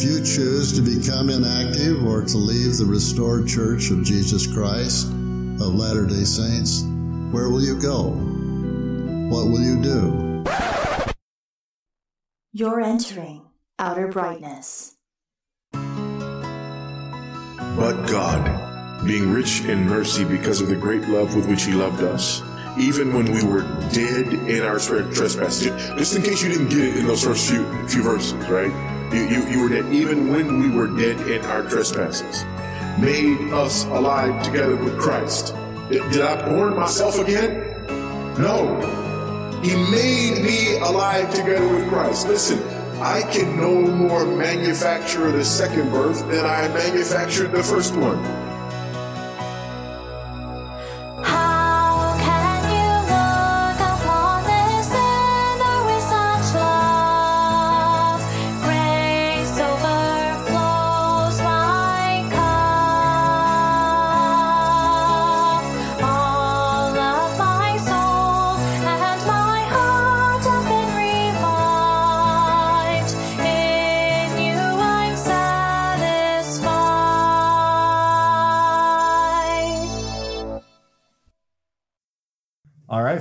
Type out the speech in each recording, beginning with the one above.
If you choose to become inactive or to leave the restored church of Jesus Christ of Latter day Saints, where will you go? What will you do? You're entering outer brightness. But God, being rich in mercy because of the great love with which He loved us, even when we were dead in our trespasses, just in case you didn't get it in those first few, few verses, right? You, you, you were dead even when we were dead in our trespasses, made us alive together with Christ. Did, did I born myself again? No. He made me alive together with Christ. Listen, I can no more manufacture the second birth than I manufactured the first one.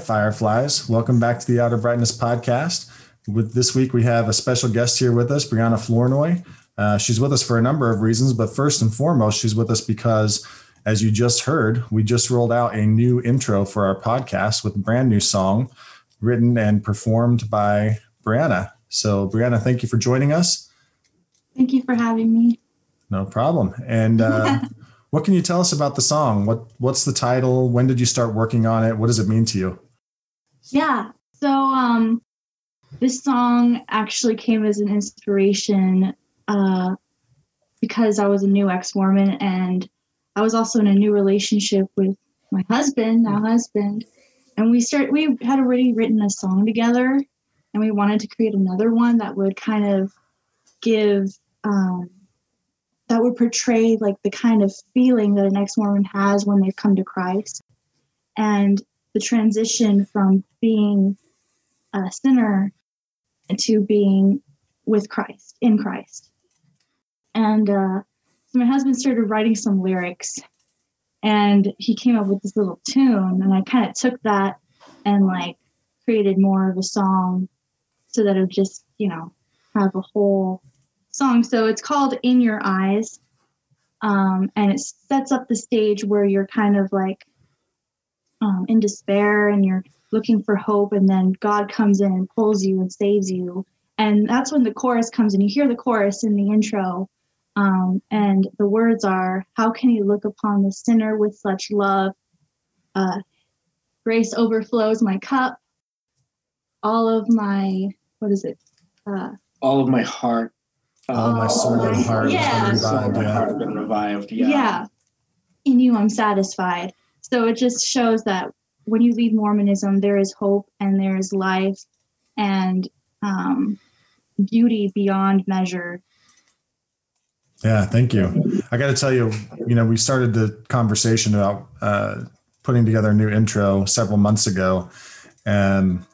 Fireflies. Welcome back to the Outer Brightness podcast. With this week, we have a special guest here with us, Brianna Flournoy. Uh, she's with us for a number of reasons, but first and foremost, she's with us because, as you just heard, we just rolled out a new intro for our podcast with a brand new song written and performed by Brianna. So, Brianna, thank you for joining us. Thank you for having me. No problem. And uh, what can you tell us about the song? What What's the title? When did you start working on it? What does it mean to you? Yeah. So um, this song actually came as an inspiration uh, because I was a new ex Mormon and I was also in a new relationship with my husband, now husband. And we start we had already written a song together and we wanted to create another one that would kind of give um, that would portray like the kind of feeling that an ex Mormon has when they've come to Christ. And the transition from being a sinner to being with Christ, in Christ. And uh, so my husband started writing some lyrics and he came up with this little tune. And I kind of took that and like created more of a song so that it would just, you know, have a whole song. So it's called In Your Eyes. Um, and it sets up the stage where you're kind of like um, in despair and you're looking for hope and then god comes in and pulls you and saves you. And that's when the chorus comes and you hear the chorus in the intro um, and the words are how can you look upon the sinner with such love? Uh, grace overflows my cup. All of my what is it? Uh, all of my heart. All of my soul and heart yeah. revived, my heart has been revived yeah. yeah. In you i'm satisfied. So it just shows that when you leave Mormonism, there is hope and there is life and um, beauty beyond measure. Yeah, thank you. I got to tell you, you know, we started the conversation about uh, putting together a new intro several months ago, and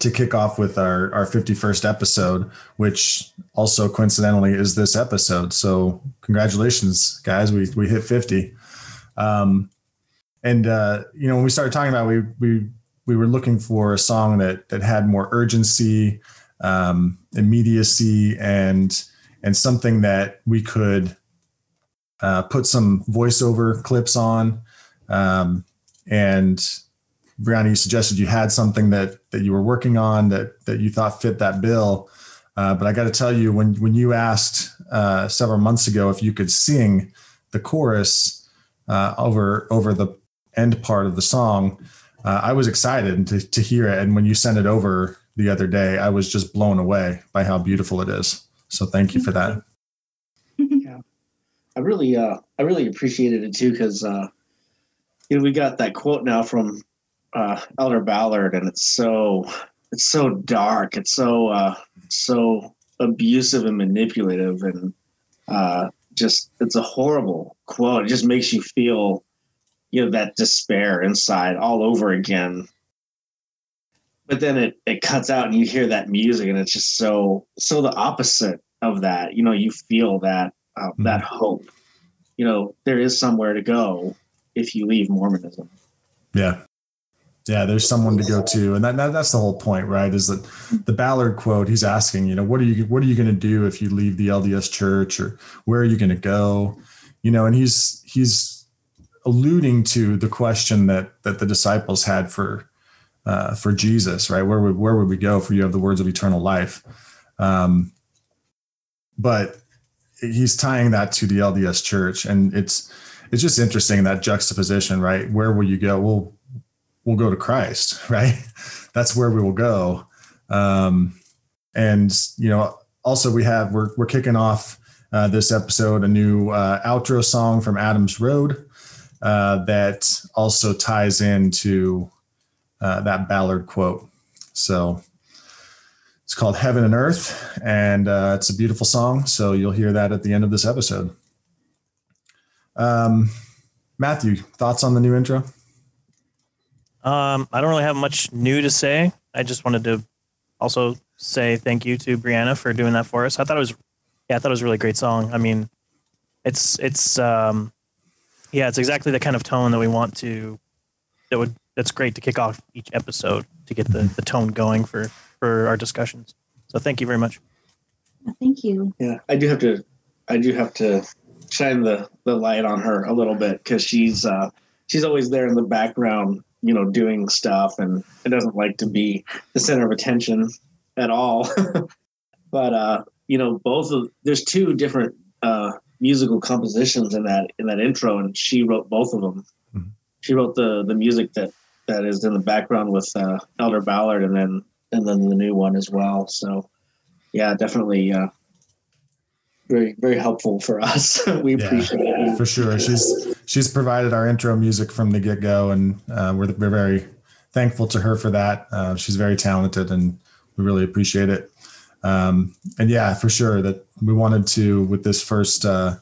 to kick off with our our 51st episode, which also coincidentally is this episode. So congratulations, guys! We we hit 50. Um, and uh, you know when we started talking about it, we we we were looking for a song that that had more urgency um, immediacy and and something that we could uh, put some voiceover clips on um, and Brianna, you suggested you had something that that you were working on that that you thought fit that bill. Uh, but I got to tell you, when when you asked uh, several months ago if you could sing the chorus uh, over over the end part of the song, uh, I was excited to, to hear it. And when you sent it over the other day, I was just blown away by how beautiful it is. So thank you for that. Yeah, I really, uh, I really appreciated it too because uh, you know we got that quote now from uh, Elder Ballard, and it's so, it's so dark. It's so, uh, so abusive and manipulative, and uh, just it's a horrible quote. It just makes you feel you know that despair inside all over again but then it it cuts out and you hear that music and it's just so so the opposite of that. You know, you feel that uh, Mhm. that hope. You know, there is somewhere to go if you leave Mormonism. Yeah. Yeah, there's someone to go to. And that, that that's the whole point, right? Is that the Ballard quote, he's asking, you know, what are you what are you going to do if you leave the LDS church or where are you going to go? You know, and he's he's alluding to the question that that the disciples had for uh, for Jesus, right? Where would where would we go for you have the words of eternal life? Um, but he's tying that to the LDS church, and it's it's just interesting that juxtaposition, right? Where will you go? Well, we'll go to Christ, right? That's where we will go. Um, and you know, also we have we're we're kicking off uh, this episode a new uh, outro song from Adams Road uh, that also ties into uh, that Ballard quote. So it's called Heaven and Earth, and uh, it's a beautiful song. So you'll hear that at the end of this episode. Um, Matthew, thoughts on the new intro? Um, I don't really have much new to say. I just wanted to also say thank you to Brianna for doing that for us. I thought it was, yeah, I thought it was a really great song. I mean, it's it's um, yeah, it's exactly the kind of tone that we want to. That would that's great to kick off each episode to get the the tone going for for our discussions. So thank you very much. Thank you. Yeah, I do have to. I do have to shine the the light on her a little bit because she's uh, she's always there in the background, you know, doing stuff, and it doesn't like to be the center of attention at all. but uh, you know, both of there's two different uh, musical compositions in that in that intro, and she wrote both of them. Mhm. She wrote the the music that that is in the background with uh, Elder Ballard, and then and then the new one as well. So yeah, definitely uh, very very helpful for us. we Yeah. appreciate it. for sure. She's she's provided our intro music from the get go, and uh, we're we're very thankful to her for that. Uh, she's very talented, and we really appreciate it. Um, and yeah, for sure that we wanted to with this first uh,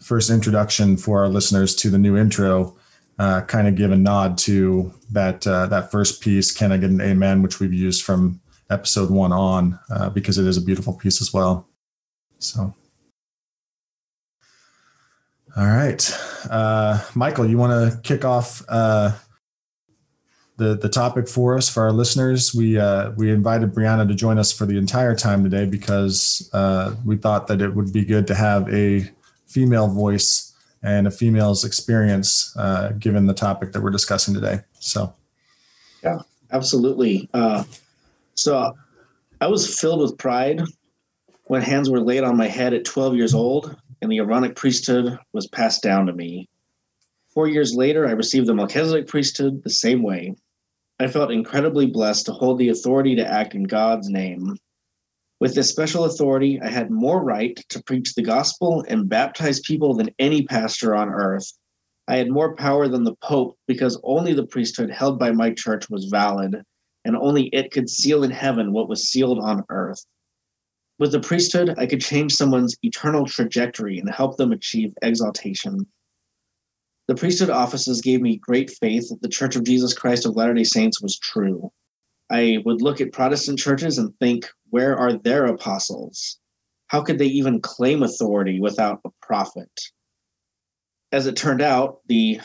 first introduction for our listeners to the new intro. Uh, kind of give a nod to that uh, that first piece. Can I get an amen? Which we've used from episode one on uh, because it is a beautiful piece as well. So all right. Uh, Michael, you want to kick off uh, the the topic for us for our listeners? We uh, we invited Brianna to join us for the entire time today because uh, we thought that it would be good to have a female voice and a female's experience uh, given the topic that we're discussing today. So, yeah, Absolutely. Uh, so I was filled with pride when hands were laid on my head at 12 years old and the Aaronic priesthood was passed down to me. Four years later, I received the Melchizedek priesthood the same way. I felt incredibly blessed to hold the authority to act in God's name. With this special authority, I had more right to preach the gospel and baptize people than any pastor on earth. I had more power than the Pope because only the priesthood held by my church was valid, and only it could seal in heaven what was sealed on earth. With the priesthood, I could change someone's eternal trajectory and help them achieve exaltation. The priesthood offices gave me great faith that the Church of Jesus Christ of Latter day Saints was true. I would look at Protestant churches and think, where are their apostles? How could they even claim authority without a prophet? As it turned out, the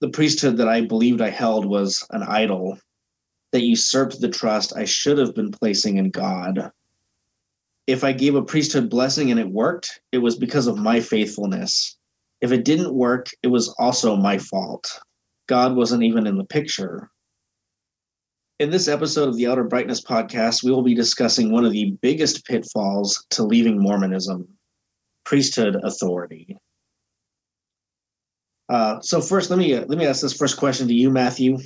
the priesthood that I believed I held was an idol that usurped the trust I should have been placing in God. If I gave a priesthood blessing and it worked, it was because of my faithfulness. If it didn't work, it was also my fault. God wasn't even in the picture. In this episode of the Outer Brightness podcast, we will be discussing one of the biggest pitfalls to leaving Mormonism priesthood authority. Uh, so first, let me let me ask this first question to you, Matthew.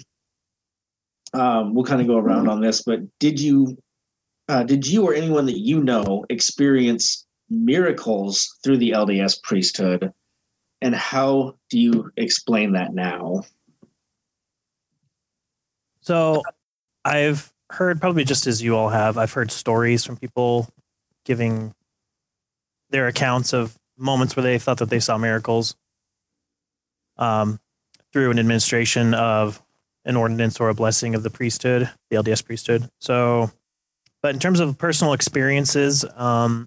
Um, we'll kind of go around on this, but did you uh, did you or anyone that you know experience miracles through the LDS priesthood, and how do you explain that now? So I've heard probably just as you all have, I've heard stories from people giving their accounts of moments where they thought that they saw miracles um, through an administration of an ordinance or a blessing of the priesthood, the LDS priesthood. So but in terms of personal experiences, um,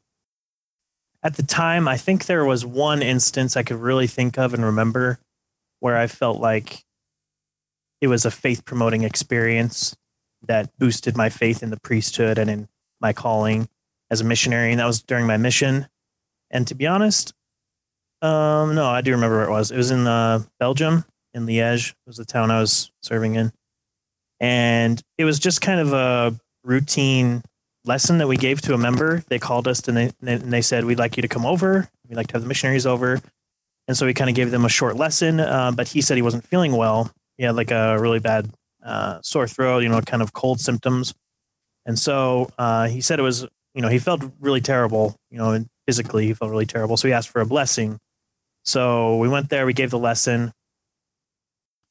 at the time, I think there was one instance I could really think of and remember where I felt like it was a faith promoting experience that boosted my faith in the priesthood and in my calling as a missionary. And that was during my mission. And to be honest, um, no, I do remember where it was. It was in uh, Belgium, in Liège. Was the town I was serving in. And it was just kind of a routine lesson that we gave to a member. They called us and they, and they said, We'd like you to come over. We'd like to have the missionaries over. And so we kind of gave them a short lesson. Uh, but he said he wasn't feeling well. He had like a really bad uh, sore throat, you know, kind of cold symptoms. And so uh, he said it was, you know, he felt really terrible, you know, and physically he felt really terrible. So he asked for a blessing. So we went there, we gave the lesson.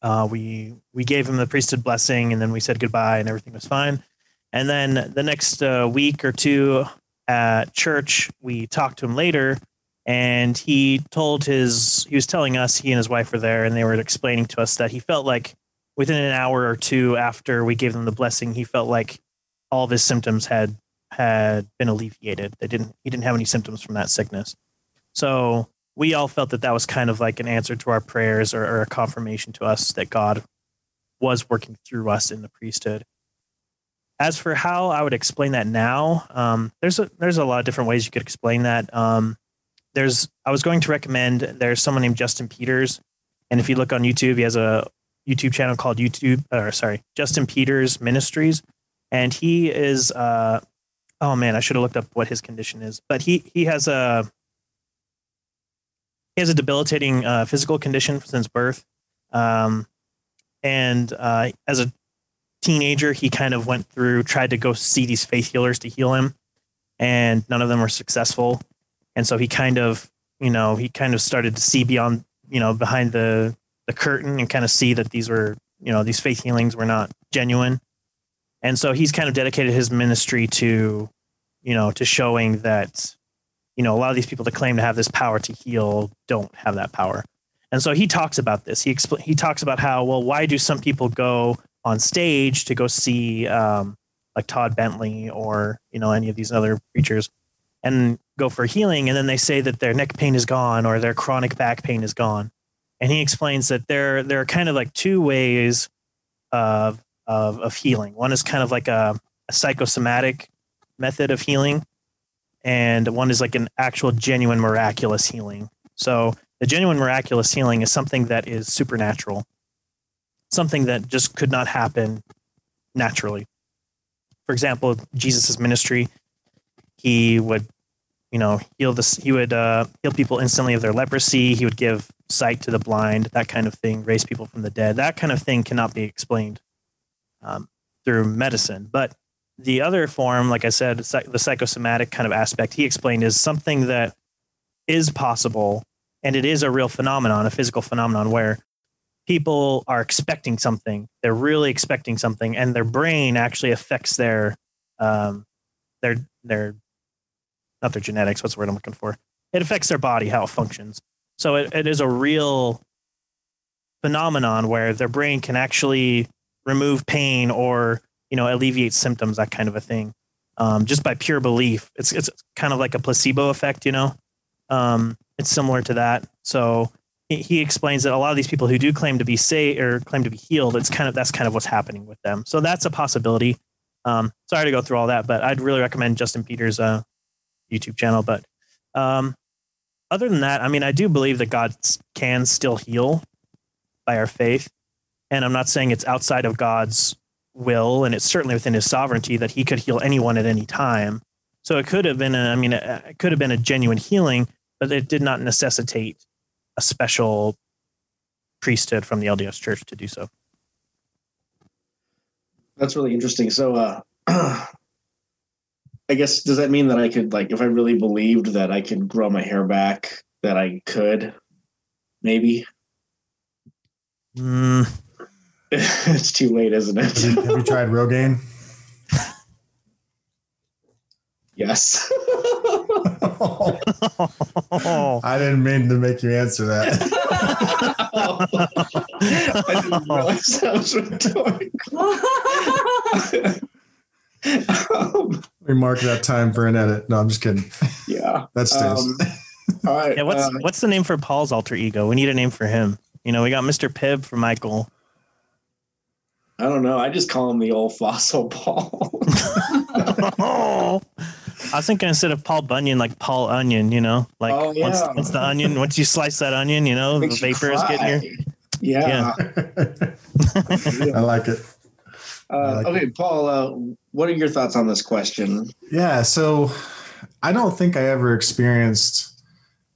Uh, we we gave him the priesthood blessing, and then we said goodbye, and everything was fine. And then the next uh, week or two at church, we talked to him later, and he told his he was telling us he and his wife were there, and they were explaining to us that he felt like within an hour or two after we gave them the blessing, he felt like all of his symptoms had had been alleviated. They didn't he didn't have any symptoms from that sickness. So we all felt that that was kind of like an answer to our prayers or, or a confirmation to us that God was working through us in the priesthood. As for how I would explain that now, um, there's a there's a lot of different ways you could explain that. Um, there's I was going to recommend there's someone named Justin Peters, and if you look on YouTube, he has a YouTube channel called YouTube or sorry Justin Peters Ministries, and he is uh, oh man I should have looked up what his condition is, but he he has a he has a debilitating uh, physical condition since birth. Um, and uh, as a teenager, he kind of went through, tried to go see these faith healers to heal him, and none of them were successful. And so he kind of, you know, he kind of started to see beyond, you know, behind the the curtain and kind of see that these were, you know, these faith healings were not genuine. And so he's kind of dedicated his ministry to, you know, to showing that you know, a lot of these people that claim to have this power to heal don't have that power. And so he talks about this. He expl- he talks about how well, why do some people go on stage to go see um, like Todd Bentley or you know any of these other preachers and go for healing, and then they say that their neck pain is gone or their chronic back pain is gone. And he explains that there there are kind of like two ways of of, of healing. One is kind of like a, a psychosomatic method of healing, and one is like an actual genuine miraculous healing. So the genuine miraculous healing is something that is supernatural, something that just could not happen naturally. For example, Jesus's ministry, he would, you know, heal this. He would uh, heal people instantly of their leprosy. He would give sight to the blind, that kind of thing, raise people from the dead. That kind of thing cannot be explained um, through medicine, but the other form, like I said, the psychosomatic kind of aspect he explained is something that is possible and it is a real phenomenon, a physical phenomenon where people are expecting something. They're really expecting something, and their brain actually affects their um, their their not their genetics. What's the word I'm looking for? It affects their body, how it functions. So it, it is a real phenomenon where their brain can actually remove pain or you know, alleviate symptoms, that kind of a thing, um, just by pure belief. It's it's kind of like a placebo effect, you know. Um, it's similar to that. So he, explains that a lot of these people who do claim to be say or claim to be healed, it's kind of that's kind of what's happening with them. So that's a possibility. Um, sorry to go through all that, but I'd really recommend Justin Peters' uh, YouTube channel. But um, other than that, I mean, I do believe that God can still heal by our faith, and I'm not saying it's outside of God's will, and it's certainly within his sovereignty that he could heal anyone at any time. So it could have been, a, I mean, it could have been a genuine healing, but it did not necessitate a special priesthood from the LDS Church to do so. That's really interesting. So, uh, I guess does that mean that I could, like, if I really believed that I could grow my hair back, that I could, maybe? Mm, it's too late, isn't it? Have you, have you tried Rogaine? yes. I didn't mean to make you answer that. I didn't realize that was rhetorical. um, We mark that time for an edit. No, I'm just kidding. yeah. That stays. Um, all right. Yeah, what's uh, what's the name for Paul's alter ego? We need a name for him. You know, we got Mr. Pibb for Michael. I don't know. I just call him the old fossil Paul. oh, I was thinking instead of Paul Bunyan, like Paul Onion. You know, like Oh, once, yeah. once the onion, once you slice that onion, you know, the Makes you vapor is getting here. cry. Yeah. I like it. Uh, like okay, Paul. Uh, what are your thoughts on this question? Yeah. So I don't think I ever experienced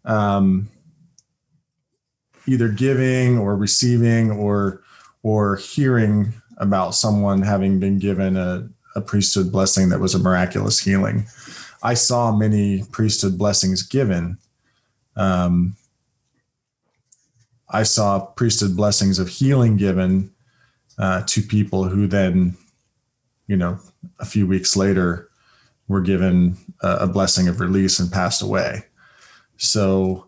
um, either giving or receiving or or hearing about someone having been given a, a priesthood blessing that was a miraculous healing. I saw many priesthood blessings given. Um, I saw priesthood blessings of healing given uh, to people who then, you know, a few weeks later were given a, a blessing of release and passed away. So,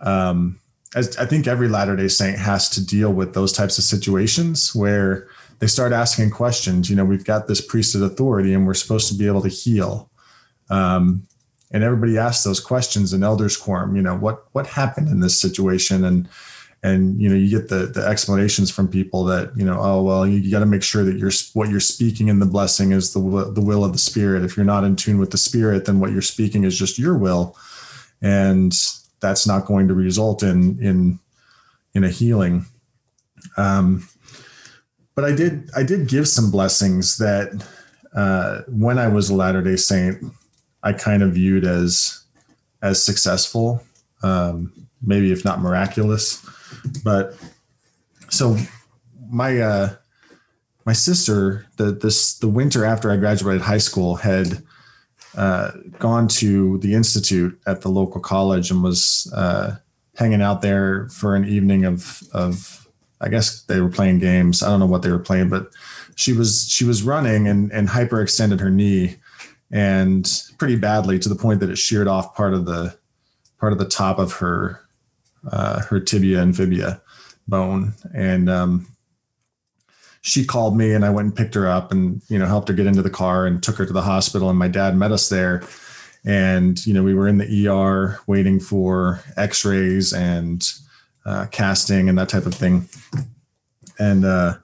um, as I think every Latter day Saint has to deal with those types of situations where they start asking questions. You know, we've got this priesthood authority and we're supposed to be able to heal. Um, and everybody asks those questions in elders quorum, you know, what, what happened in this situation? And, and, you know, you get the, the explanations from people that, you know, oh, well, you, you got to make sure that you're, what you're speaking in the blessing is the, the will of the spirit. If you're not in tune with the spirit, then what you're speaking is just your will. And that's not going to result in, in, in a healing. Um, but I did, I did give some blessings that, uh, when I was a Latter day Saint, I kind of viewed as as successful, um, maybe if not miraculous. But so my uh, my sister, the this the winter after I graduated high school, had uh, gone to the institute at the local college and was uh, hanging out there for an evening of of I guess they were playing games. I don't know what they were playing, but she was she was running and and hyperextended her knee and pretty badly to the point that it sheared off part of the part of the top of her uh, her tibia and fibia bone. And um, she called me and i went and picked her up and you know helped her get into the car and took her to the hospital. And my dad met us there. And you know we were in the er waiting for x-rays and uh, casting and that type of thing. And uh,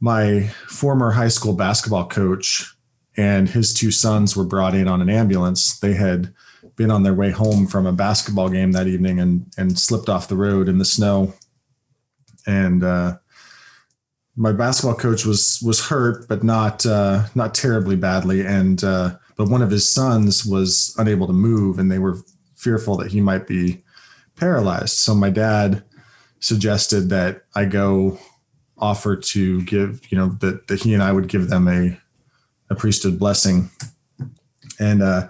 my former high school basketball coach and his two sons were brought in on an ambulance. They had been on their way home from a basketball game that evening and and slipped off the road in the snow. And uh, my basketball coach was was hurt, but not uh, not terribly badly. And uh, but one of his sons was unable to move, and they were fearful that he might be paralyzed. So my dad suggested that I go offer to give, you know, that that he and I would give them a a priesthood blessing. And uh,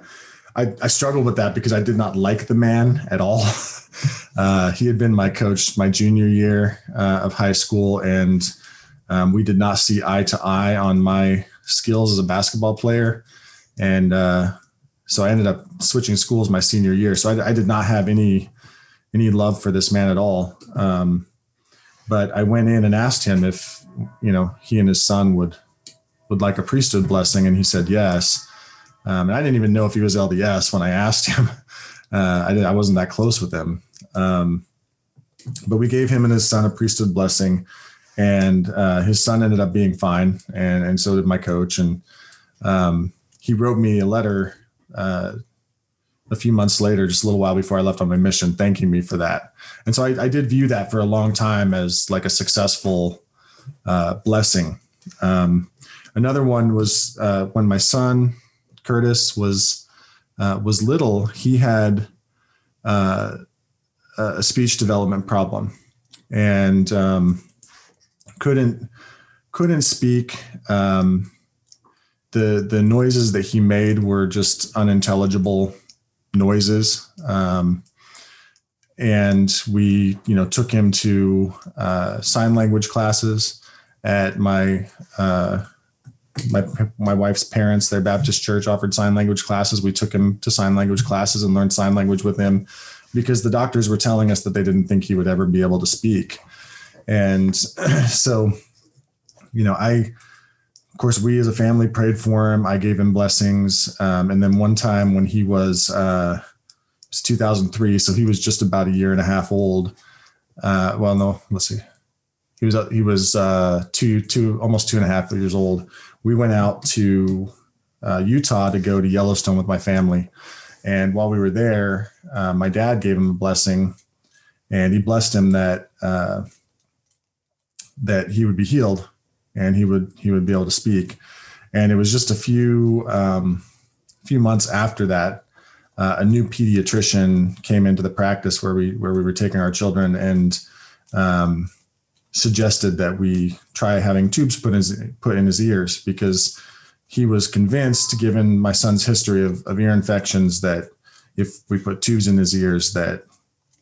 I, I struggled with that because I did not like the man at all. Uh, he had been my coach my junior year uh, of high school, and um, we did not see eye to eye on my skills as a basketball player. And uh, so I ended up switching schools my senior year. So I, I did not have any any love for this man at all. Um, but I went in and asked him if you know he and his son would would like a priesthood blessing, and he said yes. Um, and I didn't even know if he was LDS when I asked him. Uh, I, I wasn't that close with him, um, but we gave him and his son a priesthood blessing, and uh, his son ended up being fine, and and so did my coach. And um, he wrote me a letter uh, a few months later, just a little while before I left on my mission, thanking me for that. And so I, I did view that for a long time as like a successful uh, blessing. Um, another one was uh, when my son Curtis was uh, was little. He had uh, a speech development problem and um, couldn't couldn't speak. Um, the the noises that he made were just unintelligible noises. Um, and we, you know, took him to uh, sign language classes at my uh, my my wife's parents, their Baptist church offered sign language classes. We took him to sign language classes and learned sign language with him because the doctors were telling us that they didn't think he would ever be able to speak. And so, you know, I of course, we as a family prayed for him. I gave him blessings. Um, and then one time when he was, uh, it was 2003, so he was just about a year and a half old. Uh, well, no, let's see. He was he was uh, two two almost two and a half years old. We went out to uh, Utah to go to Yellowstone with my family, and while we were there, uh, my dad gave him a blessing, and he blessed him that uh, that he would be healed, and he would he would be able to speak. And it was just a few um, few months after that, uh, a new pediatrician came into the practice where we where we were taking our children and um, suggested that we try having tubes put in his, put in his ears because he was convinced, given my son's history of, of ear infections, that if we put tubes in his ears, that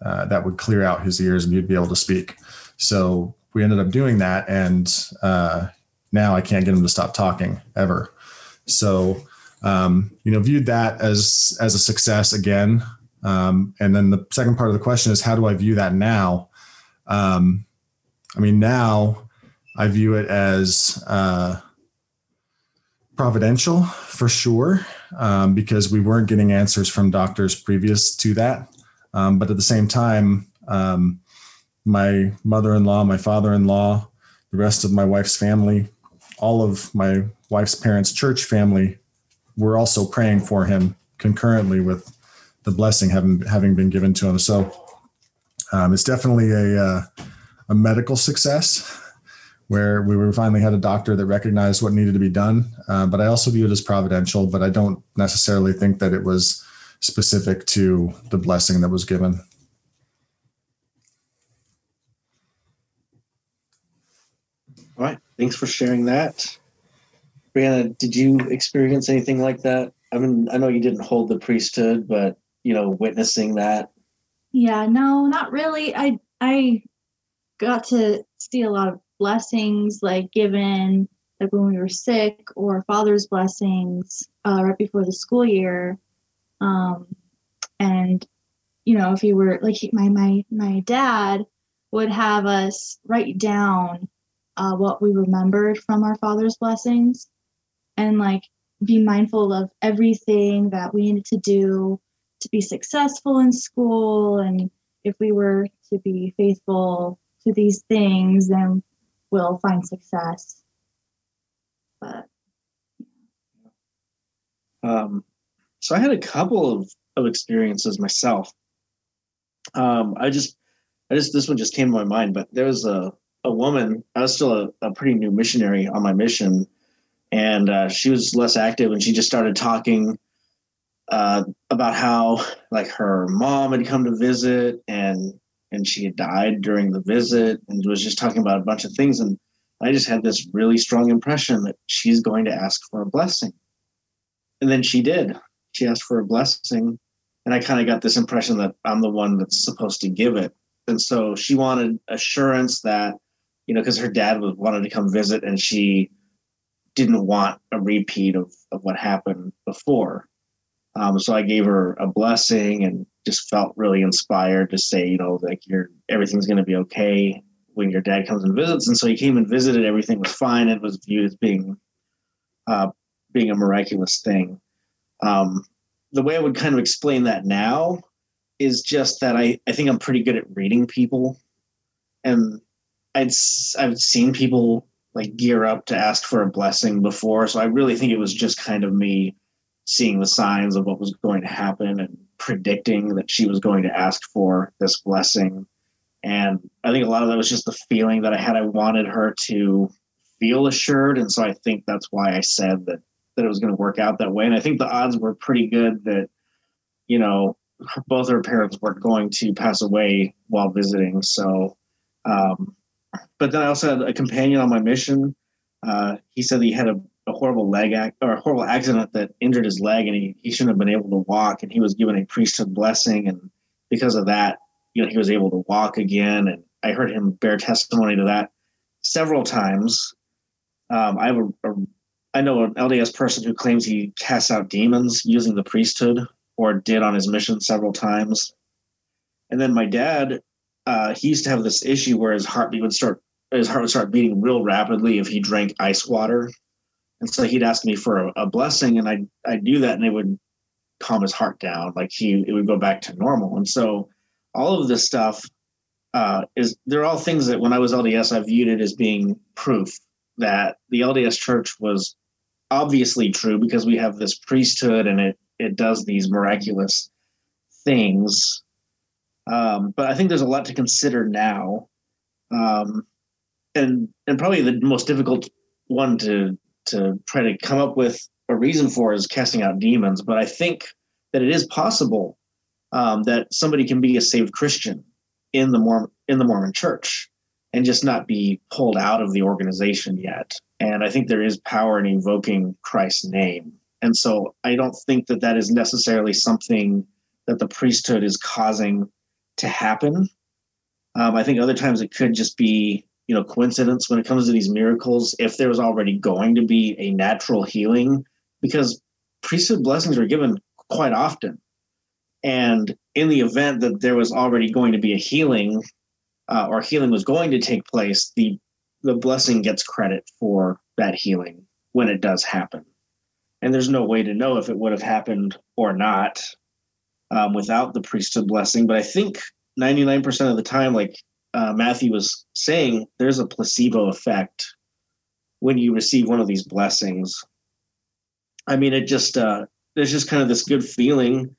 uh, that would clear out his ears and he'd be able to speak. So we ended up doing that, and uh, now I can't get him to stop talking ever. So um, you know, viewed that as as a success again. Um, and then the second part of the question is, how do I view that now? Um, I mean, now I view it as uh, providential for sure, um, because we weren't getting answers from doctors previous to that. Um, but at the same time, um, my mother-in-law, my father-in-law, the rest of my wife's family, all of my wife's parents' church family, were also praying for him concurrently with the blessing having having been given to him. So um, it's definitely a uh, a medical success where we finally had a doctor that recognized what needed to be done. Uh, but I also view it as providential, but I don't necessarily think that it was specific to the blessing that was given. All right. Thanks for sharing that. Brianna, did you experience anything like that? I mean, I know you didn't hold the priesthood, but you know, witnessing that. Yeah, no, not really. I I got to see a lot of blessings like given like when we were sick or father's blessings uh, right before the school year. Um, and you know if you were like my my my dad would have us write down uh, what we remembered from our father's blessings and like be mindful of everything that we needed to do to be successful in school and if we were to be faithful to these things, then we'll find success. But um, so I had a couple of, of experiences myself. Um, I just, I just this one just came to my mind. But there was a a woman. I was still a, a pretty new missionary on my mission, and uh, she was less active, and she just started talking uh, about how like her mom had come to visit and and she had died during the visit and was just talking about a bunch of things. And I just had this really strong impression that she's going to ask for a blessing. And then she did. She asked for a blessing. And I kind of got this impression that I'm the one that's supposed to give it. And so she wanted assurance that, you know, because her dad was wanted to come visit and she didn't want a repeat of, of what happened before. Um, so I gave her a blessing and just felt really inspired to say, you know, like you're everything's going to be okay when your dad comes and visits. And so he came and visited. Everything was fine. It was viewed as being uh, being a miraculous thing. Um, the way I would kind of explain that now is just that I, I think I'm pretty good at reading people, and I'd I've seen people like gear up to ask for a blessing before, so I really think it was just kind of me seeing the signs of what was going to happen and predicting that she was going to ask for this blessing. And I think a lot of that was just the feeling that I had. I wanted her to feel assured. And so I think that's why I said that that it was going to work out that way. And I think the odds were pretty good that, you know, both her parents were going to pass away while visiting. So, um, but then I also had a companion on my mission. Uh, he said he had a a horrible leg act or a horrible accident that injured his leg and he, he shouldn't have been able to walk and he was given a priesthood blessing and because of that you know he was able to walk again and i heard him bear testimony to that several times. Um, i have a, a i know an lds person who claims he casts out demons using the priesthood or did on his mission several times. And then my dad uh, he used to have this issue where his heartbeat would start his heart would start beating real rapidly if he drank ice water And so he'd ask me for a, a blessing, and I I do that, and it would calm his heart down. Like he it would go back to normal. And so all of this stuff uh, is they're all things that when I was LDS, I viewed it as being proof that the LDS Church was obviously true because we have this priesthood and it it does these miraculous things. Um, but I think there's a lot to consider now, um, and and probably the most difficult one to to try to come up with a reason for is casting out demons. But I think that it is possible um, that somebody can be a saved Christian in the Mormon in the Mormon Church and just not be pulled out of the organization yet. And I think there is power in invoking Christ's name. And so I don't think that that is necessarily something that the priesthood is causing to happen. Um, I think other times it could just be, you know, coincidence when it comes to these miracles. If there was already going to be a natural healing, because priesthood blessings are given quite often, and in the event that there was already going to be a healing, uh, or healing was going to take place, the the blessing gets credit for that healing when it does happen. And there's no way to know if it would have happened or not um, without the priesthood blessing. But I think 99% of the time, like uh, Matthew was saying, there's a placebo effect when you receive one of these blessings. I mean, it just, uh, there's just kind of this good feeling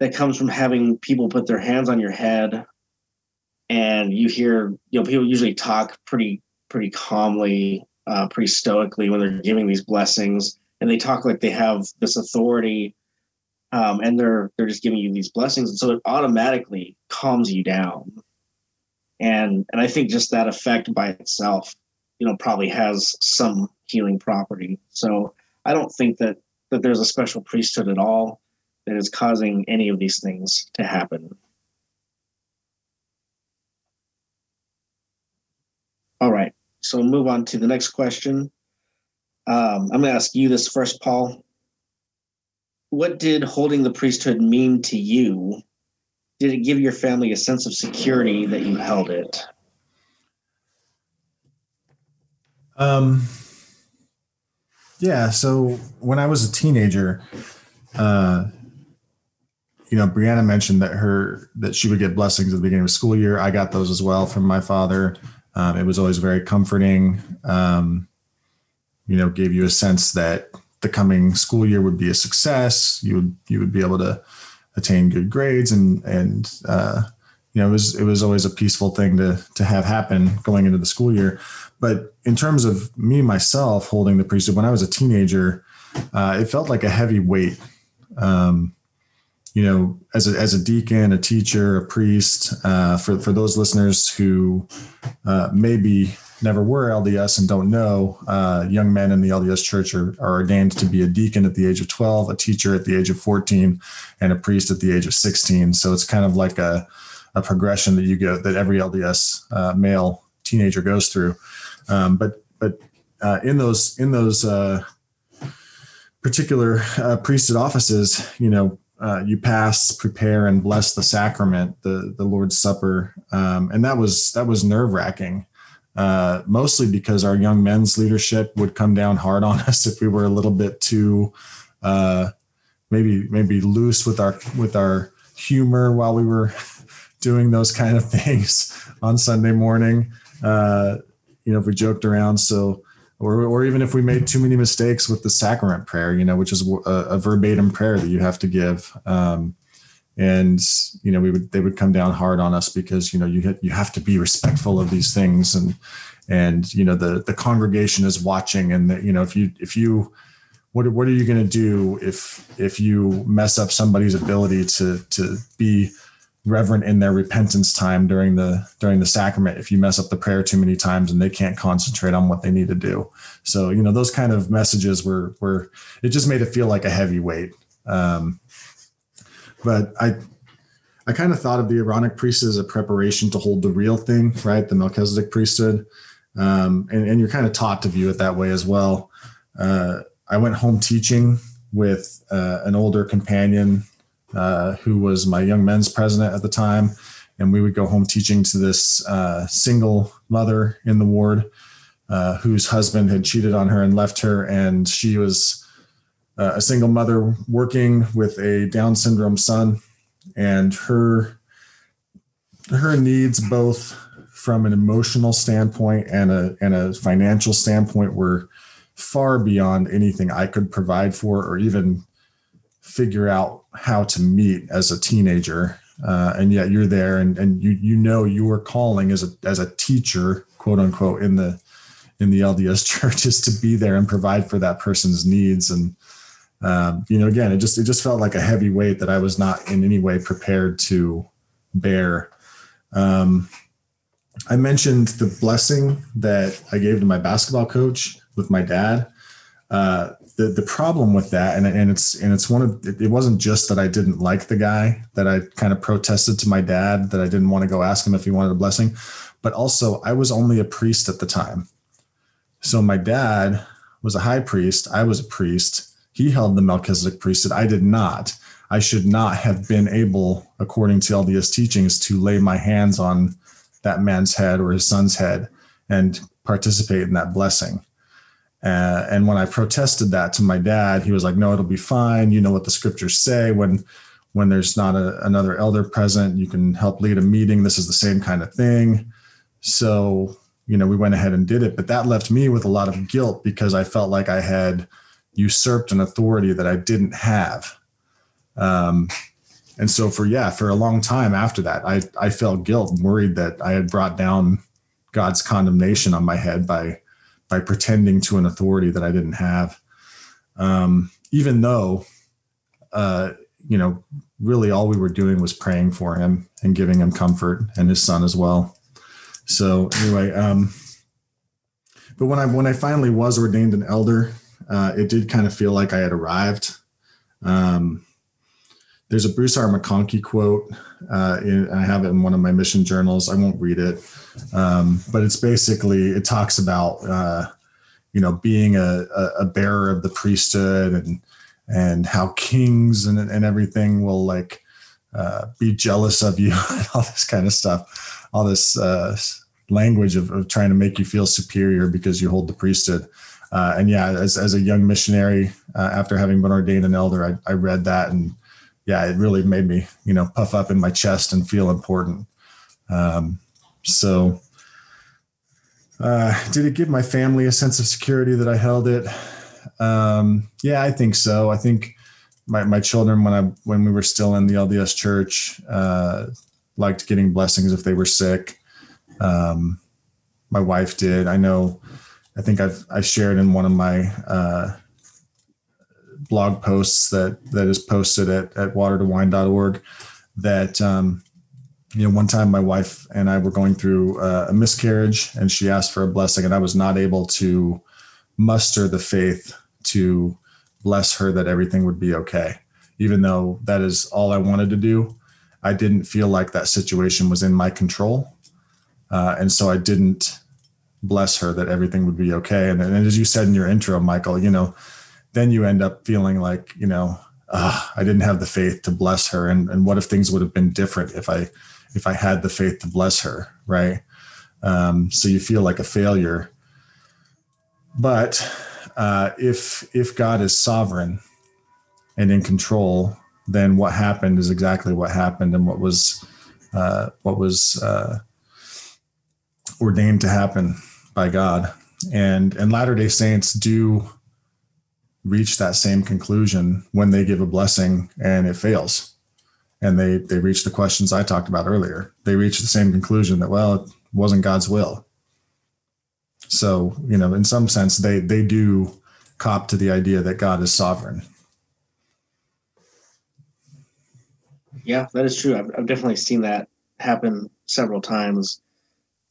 that comes from having people put their hands on your head and you hear you know people usually talk pretty pretty calmly uh, pretty stoically when they're giving these blessings. And they talk like they have this authority um, and they're they're just giving you these blessings. And so it automatically calms you down and and i think just that effect by itself you know probably has some healing property so i don't think that that there's a special priesthood at all that is causing any of these things to happen All right. So move on to the next question. Um, I'm going to ask you this first, Paul. What did holding the priesthood mean to you? Did it give your family a sense of security that you held it? Um, yeah. So when I was a teenager, uh, you know, Brianna mentioned that her that she would get blessings at the beginning of school year. I got those as well from my father. Um, it was always very comforting. Um, you know, gave you a sense that the coming school year would be a success. You would you would be able to attain good grades, and and uh, you know, it was it was always a peaceful thing to to have happen going into the school year. But in terms of me myself holding the priesthood when I was a teenager, uh, it felt like a heavy weight. Um, you know, as a, as a deacon, a teacher, a priest, uh, for, for those listeners who uh, maybe never were LDS and don't know, uh, young men in the LDS church are, are ordained to be a deacon at the age of 12, a teacher at the age of 14, and a priest at the age of 16. So it's kind of like a, a progression that you get that every LDS uh, male teenager goes through. Um, but but uh, in those in those uh, particular priesthood offices, you know, uh, you pass, prepare, and bless the sacrament, the the Lord's Supper, um, and that was that was nerve wracking. Uh, mostly because our young men's leadership would come down hard on us if we were a little bit too uh, maybe maybe loose with our with our humor while we were doing those kind of things on Sunday morning. Uh, you know, if we joked around, so or, or even if we made too many mistakes with the sacrament prayer, you know, which is a, a verbatim prayer that you have to give. Um, and you know, we would they would come down hard on us because you know you you have to be respectful of these things, and and you know the the congregation is watching, and you know if you if you what what are you going to do if if you mess up somebody's ability to to be reverent in their repentance time during the during the sacrament if you mess up the prayer too many times and they can't concentrate on what they need to do? So you know those kind of messages were were it just made it feel like a heavy weight. Um, but i i kind of thought of the aaronic priesthood as a preparation to hold the real thing right? The melchizedek priesthood. Um, and, and you're kind of taught to view it that way as well. Uh, i went home teaching with uh, an older companion uh, who was my young men's president at the time. And we would go home teaching to this uh, single mother in the ward uh, whose husband had cheated on her and left her, and she was uh, a single mother working with a Down syndrome son, and her her needs both from an emotional standpoint and a and a financial standpoint were far beyond anything I could provide for or even figure out how to meet as a teenager. Uh, and yet you're there and, and you you know your calling as a as a teacher, quote unquote, in the in the LDS church is to be there and provide for that person's needs. And um, you know, again, it just it just felt like a heavy weight that I was not in any way prepared to bear. Um, I mentioned the blessing that I gave to my basketball coach with my dad. Uh, the the problem with that, and and it's and it's one of it wasn't just that I didn't like the guy that I kind of protested to my dad that I didn't want to go ask him if he wanted a blessing, but also I was only a priest at the time. So my dad was a high priest. I was a priest. He held the Melchizedek priesthood. I did not. I should not have been able, according to LDS teachings, to lay my hands on that man's head or his son's head and participate in that blessing. Uh, and when I protested that to my dad, he was like, "No, it'll be fine. You know what the scriptures say. When when there's not a, another elder present, you can help lead a meeting. This is the same kind of thing." So you know, we went ahead and did it, but that left me with a lot of guilt because I felt like I had usurped an authority that I didn't have. Um, and so for yeah, for a long time after that, I I felt guilt, and worried that I had brought down God's condemnation on my head by by pretending to an authority that I didn't have. Um, even though, uh, you know, really all we were doing was praying for him and giving him comfort and his son as well. So anyway, um, but when I when I finally was ordained an elder, uh, it did kind of feel like I had arrived. Um, there's a Bruce R. McConkie quote. Uh, in, I have it in one of my mission journals. I won't read it, um, but it's basically it talks about uh, you know being a, a, bearer of the priesthood and and how kings and and everything will like uh, be jealous of you and all this kind of stuff, all this uh, language of, of, trying to make you feel superior because you hold the priesthood. Uh, and yeah, as, as a young missionary, uh, after having been ordained an elder, I, I read that and yeah, it really made me, you know, puff up in my chest and feel important. Um, so, uh, did it give my family a sense of security that I held it? Um, yeah, I think so. I think my, my children, when I when we were still in the LDS church, uh, liked getting blessings if they were sick. Um, my wife did. I know. I think I've I shared in one of my uh, blog posts that that is posted at at watertowine.org that um, you know one time my wife and I were going through uh, a miscarriage and she asked for a blessing and I was not able to muster the faith to bless her that everything would be okay. Even though that is all I wanted to do I didn't feel like that situation was in my control. Uh, and so I didn't bless her that everything would be okay and, and as you said in your intro Michael you know then you end up feeling like, you know, uh, I didn't have the faith to bless her. And, and what if things would have been different if I, if I had the faith to bless her. Right. Um, so you feel like a failure. But uh, if, if God is sovereign and in control, then what happened is exactly what happened and what was, uh, what was uh, ordained to happen by God. And, and Latter day Saints do reach that same conclusion when they give a blessing and it fails. And they they reach the questions i talked about earlier. They reach the same conclusion that well it wasn't god's will. So you know in some sense they they do cop to the idea that god is sovereign. Yeah that is true. I've, I've definitely seen that happen several times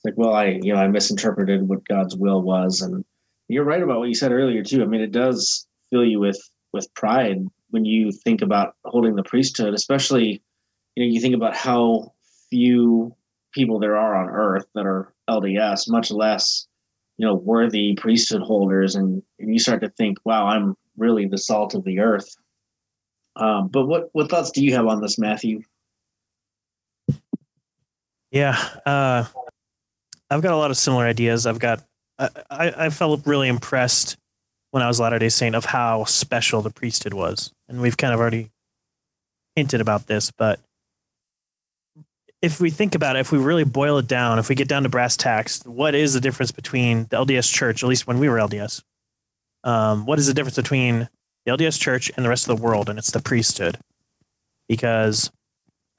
it's like well i you know i misinterpreted what god's will was and you're right about what you said earlier too i mean it does fill you with with pride when you think about holding the priesthood, especially you know you think about how few people there are on earth that are LDS, much less you know worthy priesthood holders, and, and you start to think, wow, I'm really the salt of the earth. Um, but what what thoughts do you have on this, Matthew? Yeah, uh, I've got a lot of similar ideas. I've got I, I felt really impressed when I was Latter day Saint of how special the priesthood was. And we've kind of already hinted about this, but if we think about it, if we really boil it down, if we get down to brass tacks, what is the difference between the LDS church, at least when we were LDS? Um, what is the difference between the LDS church and the rest of the world? And it's the priesthood. Because,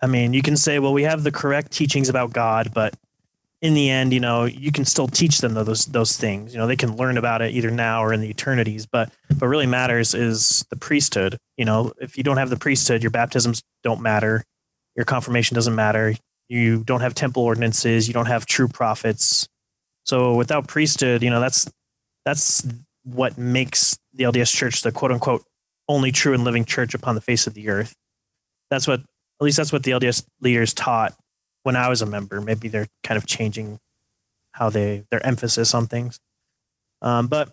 I mean, you can say, well, we have the correct teachings about God, but in the end, you know, you can still teach them those those things. You know, they can learn about it either now or in the eternities. But what really matters is the priesthood. You know, if you don't have the priesthood, your baptisms don't matter, your confirmation doesn't matter. You don't have temple ordinances. You don't have true prophets. So without priesthood, you know, that's that's what makes the LDS Church the quote unquote only true and living church upon the face of the earth. That's what, at least that's what the LDS leaders taught when I was a member. Maybe they're kind of changing how they their emphasis on things. Um, but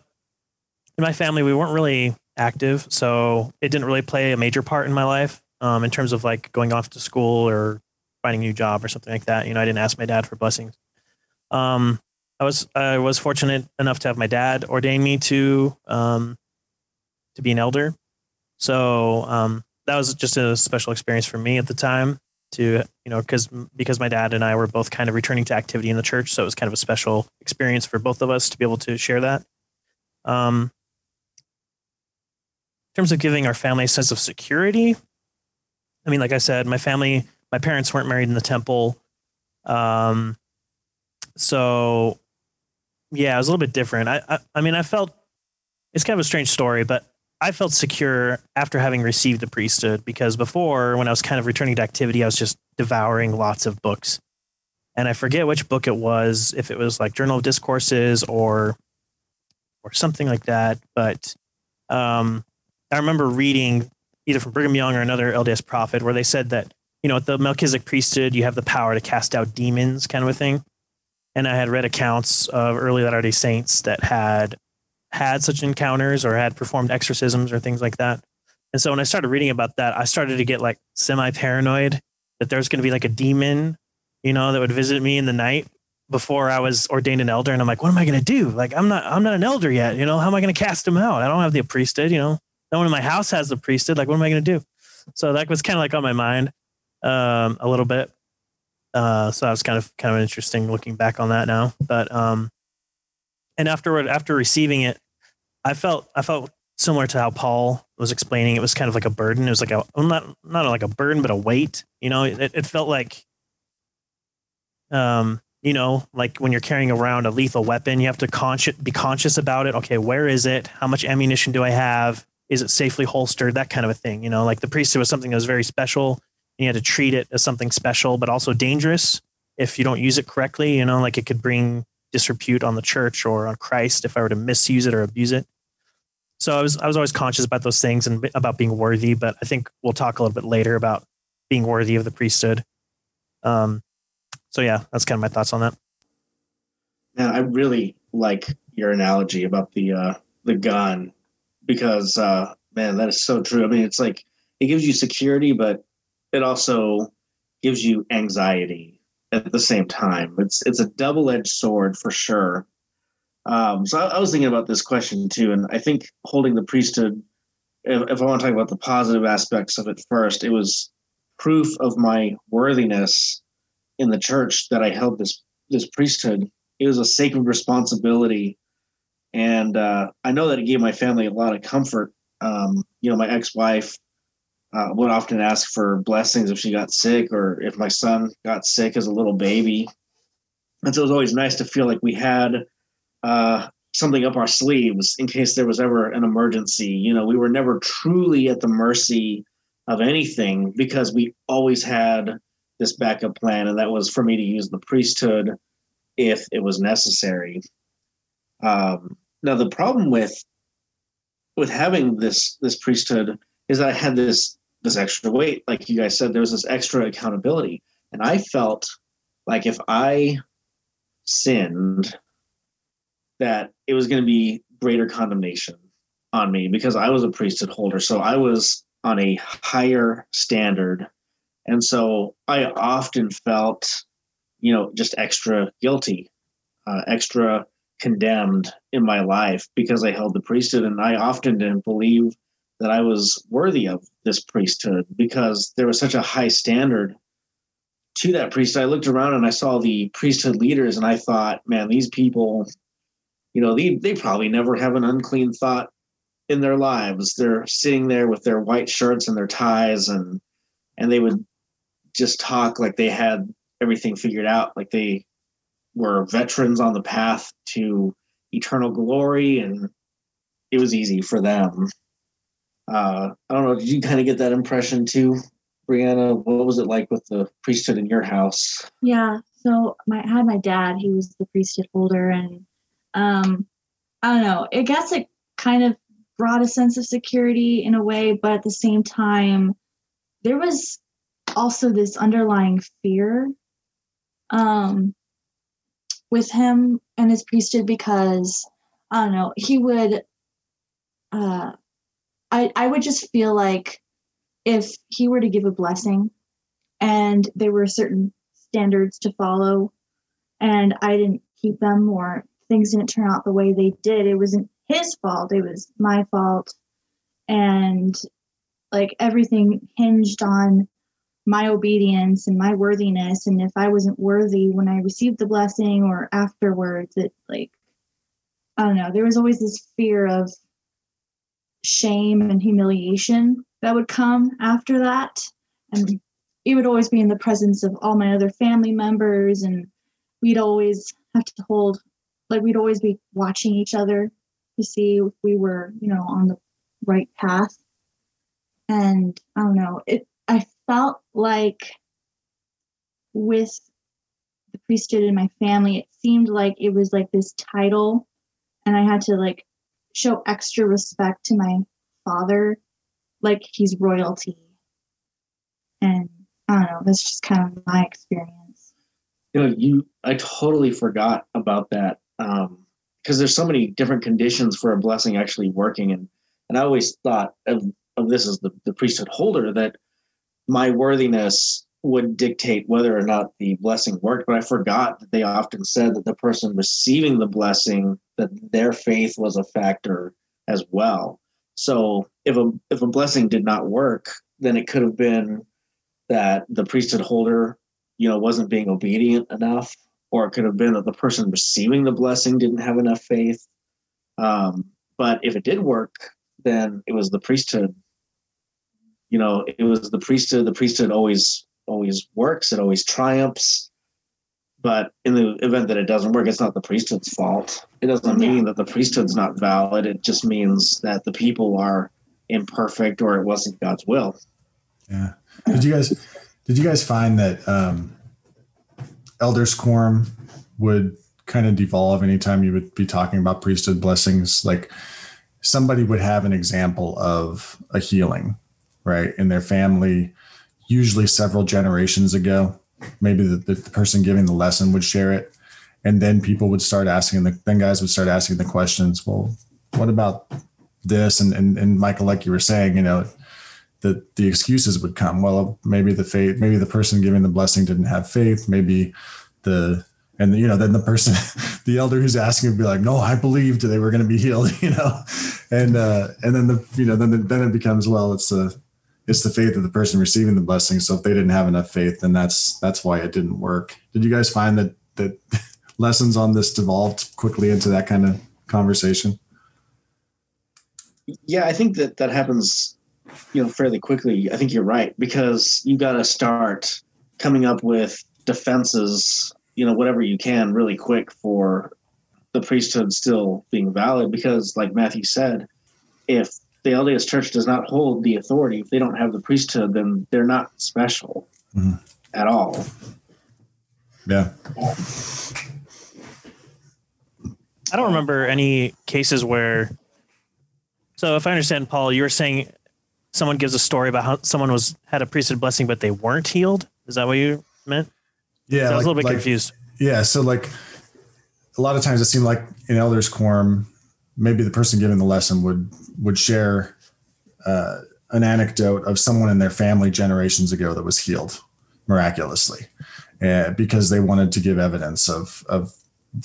in my family, we weren't really active, so it didn't really play a major part in my life um, in terms of like going off to school or finding a new job or something like that. You know, I didn't ask my dad for blessings. Um, I was I was fortunate enough to have my dad ordain me to um, to be an elder, so um, that was just a special experience for me at the time to you know because because my dad and I were both kind of returning to activity in the church, so it was kind of a special experience for both of us to be able to share that. Um, in terms of giving our family a sense of security, I mean, like I said, my family, my parents weren't married in the temple, um, so yeah, it was a little bit different. I, I I mean, I felt it's kind of a strange story, but I felt secure after having received the priesthood because before, when I was kind of returning to activity, I was just devouring lots of books. And I forget which book it was, if it was like Journal of Discourses or or something like that. But um, I remember reading either from Brigham Young or another LDS prophet where they said that, you know, at the Melchizedek priesthood, you have the power to cast out demons, kind of a thing. And I had read accounts of early Latter day Saints that had had such encounters or had performed exorcisms or things like that. And so when I started reading about that, I started to get like semi paranoid that there's going to be like a demon, you know, that would visit me in the night before I was ordained an elder. And I'm like, what am I going to do? Like, I'm not, I'm not an elder yet. You know, how am I going to cast him out? I don't have the priesthood, you know, no one in my house has the priesthood. Like, what am I going to do? So that was kind of like on my mind um, a little bit. Uh, so that was kind of, kind of interesting looking back on that now, but, um, and afterward, after receiving it, I felt I felt similar to how Paul was explaining. It was kind of like a burden. It was like a not not like a burden, but a weight. You know, it, it felt like, um, you know, like when you're carrying around a lethal weapon, you have to be conscious about it. Okay, where is it? How much ammunition do I have? Is it safely holstered? That kind of a thing. You know, like the priesthood was something that was very special. And you had to treat it as something special, but also dangerous if you don't use it correctly. You know, like it could bring disrepute on the church or on Christ if I were to misuse it or abuse it. So I was I was always conscious about those things and about being worthy, but I think we'll talk a little bit later about being worthy of the priesthood. Um, so yeah, that's kind of my thoughts on that. Man, I really like your analogy about the uh, the gun because uh, man, that is so true. I mean, it's like it gives you security, but it also gives you anxiety at the same time. It's it's a double edged sword for sure. Um, so I, I, was thinking about this question too, and I think holding the priesthood. If, if I want to talk about the positive aspects of it first, it was proof of my worthiness in the church that I held this this priesthood. It was a sacred responsibility, and uh, I know that it gave my family a lot of comfort. Um, you know, my ex wife uh, would often ask for blessings if she got sick or if my son got sick as a little baby. And so it was always nice to feel like we had uh, something up our sleeves in case there was ever an emergency. You know, we were never truly at the mercy of anything because we always had this backup plan, and that was for me to use the priesthood if it was necessary. Um, now, the problem with with having this this priesthood is that I had this this extra weight. Like you guys said, there was this extra accountability. And I felt like if I sinned, that it was going to be greater condemnation on me because I was a priesthood holder. So I was on a higher standard. And so I often felt, you know, just extra guilty, uh, extra condemned in my life because I held the priesthood. And I often didn't believe that I was worthy of this priesthood because there was such a high standard to that priesthood. I looked around and I saw the priesthood leaders and I thought, man, these people, you know, they, they probably never have an unclean thought in their lives. They're sitting there with their white shirts and their ties and and they would just talk like they had everything figured out, like they were veterans on the path to eternal glory and it was easy for them. Uh, I don't know. Did you kind of get that impression too, Brianna? What was it like with the priesthood in your house? Yeah. So my I had my dad. He was the priesthood holder, and um, I don't know. I guess it kind of brought a sense of security in a way, but at the same time, there was also this underlying fear um, with him and his priesthood because I don't know. He would. Uh, I I would just feel like if he were to give a blessing, and there were certain standards to follow, and I didn't keep them or things didn't turn out the way they did, it wasn't his fault. It was my fault, and like everything hinged on my obedience and my worthiness and if i wasn't worthy when i received the blessing or afterwards it like i don't know there was always this fear of shame and humiliation that would come after that. And it would always be in the presence of all my other family members and we'd always have to hold like we'd always be watching each other to see if we were you know on the right path. And i don't know it i felt like with the priesthood in my family it seemed like it was like this title and i had to like show extra respect to my father. Like he's royalty. And i don't know that's just kind of my experience. You know, you I totally forgot about that um, because there's so many different conditions for a blessing actually working, and and I always thought of of this as the the priesthood holder that my worthiness would dictate whether or not the blessing worked but i forgot that they often said that the person receiving the blessing that their faith was a factor as well. So if a if a blessing did not work then it could have been that the priesthood holder you know wasn't being obedient enough or it could have been that the person receiving the blessing didn't have enough faith. Um, but if it did work then it was the priesthood. You know it was the priesthood the priesthood always always works it always triumphs but in the event that it doesn't work it's not the priesthood's fault it doesn't Yeah. mean that the priesthood's not valid it just means that the people are imperfect or it wasn't god's will Yeah. Did you guys did you guys find that um elders quorum would kind of devolve anytime you would be talking about priesthood blessings like somebody would have an example of a healing right in their family usually several generations ago maybe the, the, the person giving the lesson would share it and then people would start asking the then guys would start asking the questions well what about this and and, and michael like you were saying you know the the excuses would come. Well, maybe the faith, maybe the person giving the blessing didn't have faith. Maybe the and you know then the person, the elder who's asking would be like, no, I believed they were going to be healed. You know, and uh, and then the you know then the, then it becomes well, it's the it's the faith of the person receiving the blessing. So if they didn't have enough faith, then that's that's why it didn't work. Did you guys find that that lessons on this devolved quickly into that kind of conversation? yeah i think that that happens you know fairly quickly i think you're right because you got to start coming up with defenses you know whatever you can really quick for the priesthood still being valid because like matthew said if the lds church does not hold the authority if they don't have the priesthood then they're not special Mhm. at all Yeah. I don't remember any cases where. So, if I understand, Paul, you were saying someone gives a story about how someone was had a priesthood blessing, but they weren't healed. Is that what you meant? Yeah. I was a little bit like- confused. Yeah. So like a lot of times it seemed like in elders quorum, maybe the person giving the lesson would would share uh, an anecdote of someone in their family generations ago that was healed miraculously, uh, because they wanted to give evidence of of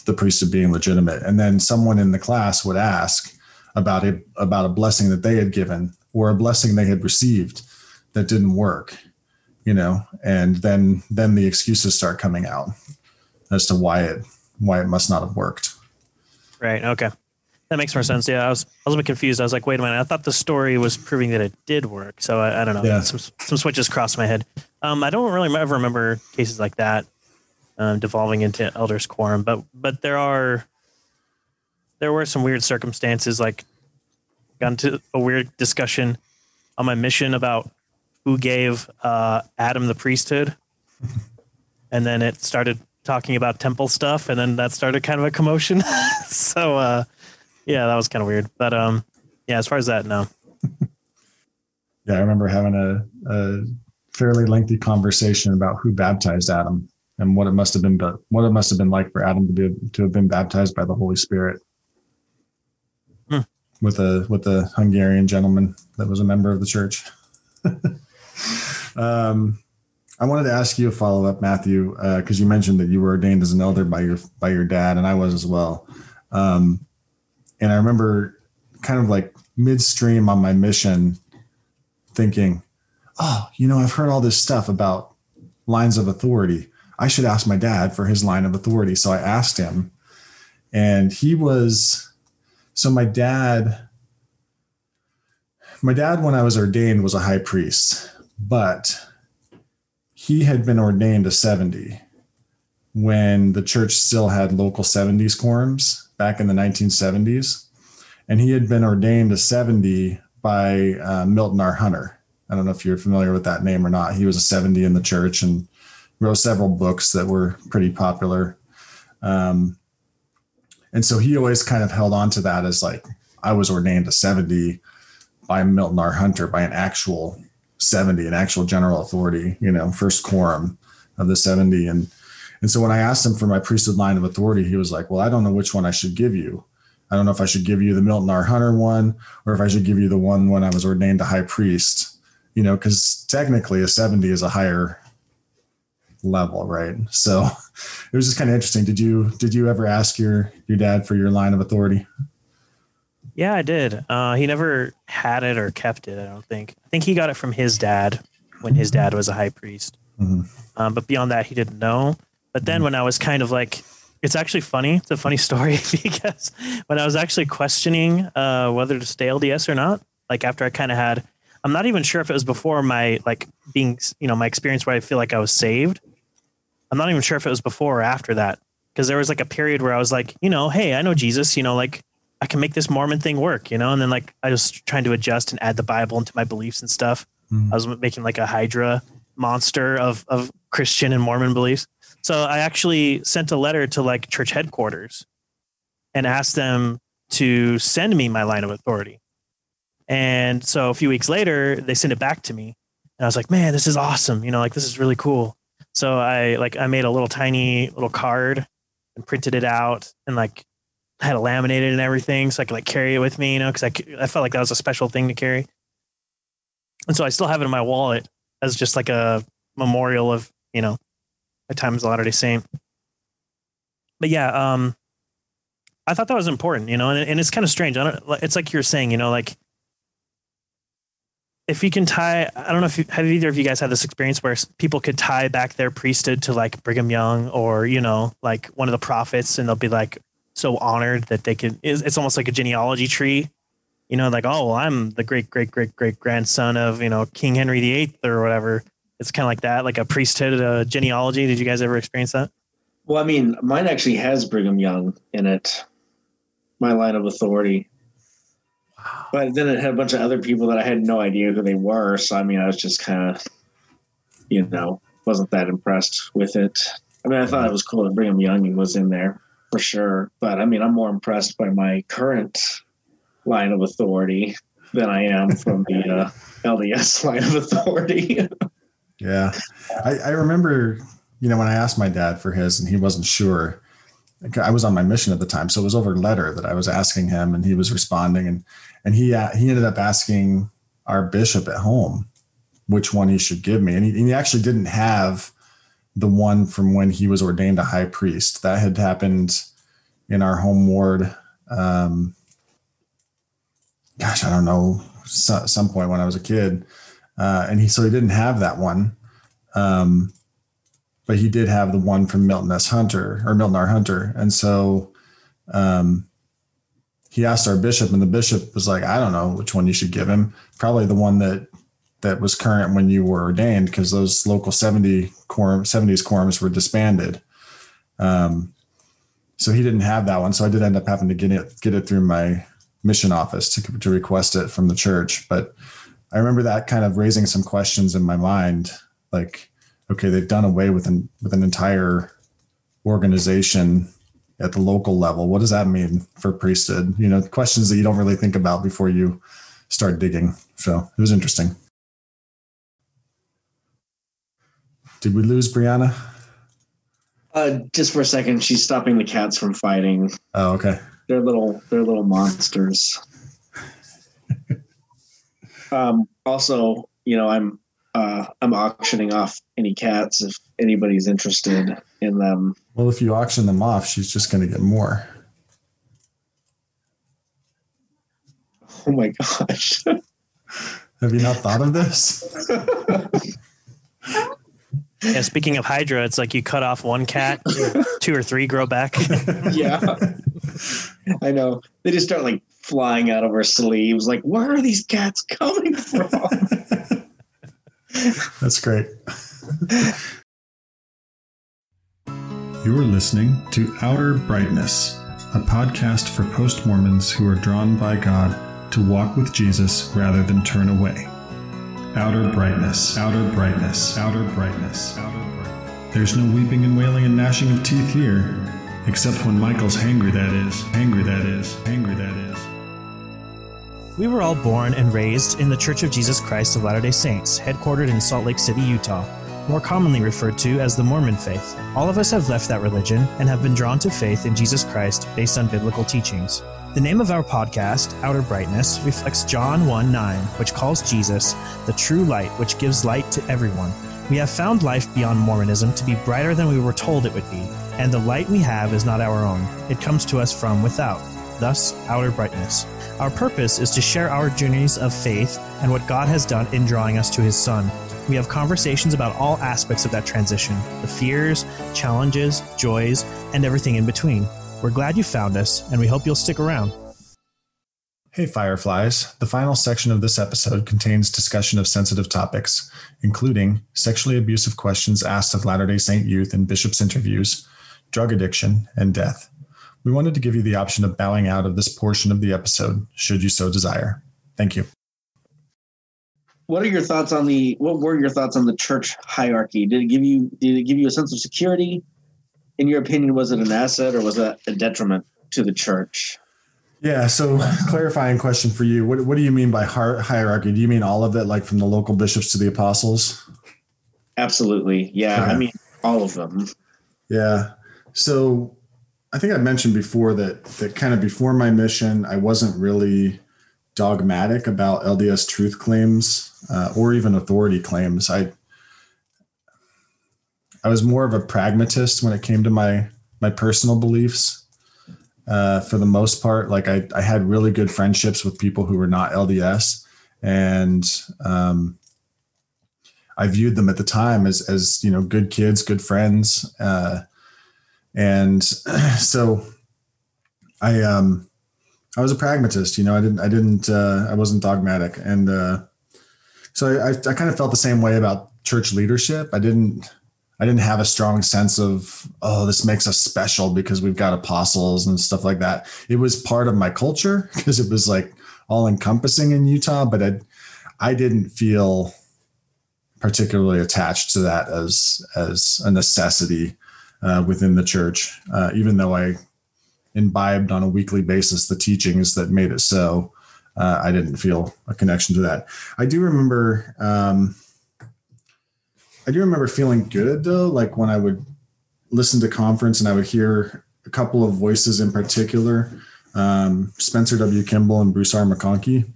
the priesthood being legitimate. And then someone in the class would ask about a about a blessing that they had given or a blessing they had received that didn't work, you know, and then then the excuses start coming out as to why it why it must not have worked. Right. Okay. That makes more sense. Yeah, I was I was a bit confused. I was like, wait a minute. I thought the story was proving that it did work. So I, I don't know. Yeah. Some some switches crossed my head. Um, I don't really ever remember cases like that um, devolving into elders quorum, but but there are there were some weird circumstances. Like got into a weird discussion on my mission about who gave uh, Adam the priesthood, and then it started talking about temple stuff, and then that started kind of a commotion. so uh, yeah, that was kind of weird. But um, yeah, as far as that, no. Yeah, I remember having a, a fairly lengthy conversation about who baptized Adam and what it must have been, but what it must have been like for Adam to be to have been baptized by the Holy Spirit. Hmm. With a with a Hungarian gentleman that was a member of the church. um, I wanted to ask you a follow up, Matthew, because you mentioned that you were ordained as an elder by your by your dad, and I was as well. Um, and I remember kind of like midstream on my mission thinking, oh, you know, I've heard all this stuff about lines of authority. I should ask my dad for his line of authority. So I asked him, and he was so my dad. My dad, when I was ordained, was a high priest, but he had been ordained a 70 when the church still had local 70s quorums back in the 1970s. And he had been ordained a 70 by uh, Milton R. Hunter. I don't know if you're familiar with that name or not. He was a 70 in the church and wrote several books that were pretty popular. Um, and so he always kind of held on to that as like, I was ordained a 70 by Milton R. Hunter, by an actual 70, an actual general authority, you know, first quorum of the 70. And and so when I asked him for my priesthood line of authority, he was like, Well, I don't know which one I should give you. I don't know if I should give you the Milton R. Hunter one or if I should give you the one when I was ordained a high priest, you know, because technically a 70 is a higher level, right? So it was just kind of interesting. Did you did you ever ask your your dad for your line of authority? Yeah, I did. Uh, he never had it or kept it. I don't think. I think he got it from his dad when his dad was a high priest. Mhm. Um, but beyond that, he didn't know. But then when I was kind of like, it's actually funny. It's a funny story because when I was actually questioning uh, whether to stay LDS or not, like after I kind of had, I'm not even sure if it was before my like being, you know, my experience where I feel like I was saved. I'm not even sure if it was before or after that because there was like a period where I was like, you know, hey, I know Jesus, you know, like I can make this Mormon thing work, you know, and then like I was trying to adjust and add the Bible into my beliefs and stuff. Mm. I was making like a Hydra monster of of Christian and Mormon beliefs. So I actually sent a letter to like church headquarters and asked them to send me my line of authority. And so a few weeks later, they sent it back to me. And I was like, man, this is awesome. You know, like this is really cool. So I like I made a little tiny little card and printed it out and like had it laminated and everything so I could like carry it with me, you know, because I, I felt like that was a special thing to carry. And so I still have it in my wallet as just like a memorial of, you know, my times a Latter day Saint. But yeah, um, I thought that was important, you know, and, and it's kind of strange. I don't, it's like you're saying, you know, like if you can tie, I don't know if you, have either of you guys had this experience where people could tie back their priesthood to like Brigham Young or, you know, like one of the prophets and they'll be like so honored that they can, it's, it's almost like a genealogy tree, you know, like, oh, well, I'm the great, great, great, great grandson of, you know, King Henry VIII or whatever. It's kind of like that, like a priesthood uh, genealogy. Did you guys ever experience that? Well, I mean, mine actually has Brigham Young in it, my line of authority. Wow. But then it had a bunch of other people that I had no idea who they were. So, I mean, I was just kind of, you know, wasn't that impressed with it. I mean, I thought it was cool that Brigham Young was in there for sure. But I mean, I'm more impressed by my current line of authority than I am from the uh, LDS line of authority. Yeah. I, I remember, you know, when I asked my dad for his and he wasn't sure, I was on my mission at the time. So it was over letter that I was asking him and he was responding and, and he, uh, he ended up asking our bishop at home which one he should give me. And he, and he actually didn't have the one from when he was ordained a high priest that had happened in our home ward. Um, gosh, I don't know, so, some point when I was a kid, uh, and he so he didn't have that one, um, but he did have the one from Milton S. Hunter or Milton R. Hunter, and so um, he asked our bishop, and the bishop was like, "I don't know which one you should give him. Probably the one that that was current when you were ordained, because those local seventy quorum, 70s quorums were disbanded." Um, so he didn't have that one. So I did end up having to get it get it through my mission office to to request it from the church. But I remember that kind of raising some questions in my mind, like, okay, they've done away with an with an entire organization at the local level. What does that mean for priesthood? You know, questions that you don't really think about before you start digging. So it was interesting. Did we lose Brianna? Uh, just for a second, she's stopping the cats from fighting. Oh, okay. They're little, they're little monsters. Um, also, you know, I'm uh, I'm auctioning off any cats if anybody's interested in them. Well, if you auction them off, she's just going to get more. Oh my gosh. Have you not thought of this? Yeah, speaking of Hydra, it's like you cut off one cat, two or three grow back. yeah. I know. They just start like flying out of her sleeves. Like, where are these cats coming from? That's great. You're listening to Outer Brightness, a podcast for post Mormons who are drawn by God to walk with Jesus rather than turn away. Outer brightness, outer brightness, outer brightness, outer brightness. There's no weeping and wailing and gnashing of teeth here, except when Michael's hangry, that is, angry, that is, angry, that is. We were all born and raised in the Church of Jesus Christ of Latter day Saints, headquartered in Salt Lake City, Utah, more commonly referred to as the Mormon faith. All of us have left that religion and have been drawn to faith in Jesus Christ based on biblical teachings. The name of our podcast, Outer Brightness, reflects John 1 9, which calls Jesus the true light which gives light to everyone. We have found life beyond Mormonism to be brighter than we were told it would be, and the light we have is not our own. It comes to us from without, thus, outer brightness. Our purpose is to share our journeys of faith and what God has done in drawing us to His Son. We have conversations about all aspects of that transition the fears, challenges, joys, and everything in between. We're glad you found us, and we hope you'll stick around. Hey, Fireflies. The final section of this episode contains discussion of sensitive topics, including sexually abusive questions asked of Latter day Saint youth in bishops' interviews, drug addiction, and death. We wanted to give you the option of bowing out of this portion of the episode, should you so desire. Thank you. What are your thoughts on the? What were your thoughts on the church hierarchy? Did it give you? Did it give you a sense of security? In your opinion, was it an asset or was that a detriment to the church? Yeah. So, clarifying question for you: What What do you mean by hierarchy? Do you mean all of it, like from the local bishops to the apostles? Absolutely. Yeah. Okay. I mean, all of them. Yeah. So, I think I mentioned before that that kind of before my mission, I wasn't really dogmatic about LDS truth claims uh, or even authority claims. I I was more of a pragmatist when it came to my my personal beliefs. Uh, for the most part, like I, I had really good friendships with people who were not LDS, and um, I viewed them at the time as as you know good kids, good friends, uh, and so I um I was a pragmatist. You know, I didn't I didn't uh, I wasn't dogmatic, and uh, so I, I kind of felt the same way about church leadership. I didn't I didn't have a strong sense of, oh, this makes us special because we've got apostles and stuff like that. It was part of my culture because it was like all encompassing in Utah, but I, I didn't feel particularly attached to that as as a necessity uh, within the church, uh, even though I imbibed on a weekly basis the teachings that made it so. Uh, I didn't feel a connection to that. I do remember. Um, I do remember feeling good though, like when I would listen to conference and I would hear a couple of voices in particular, um, Spencer W. Kimball and Bruce R. McConkie.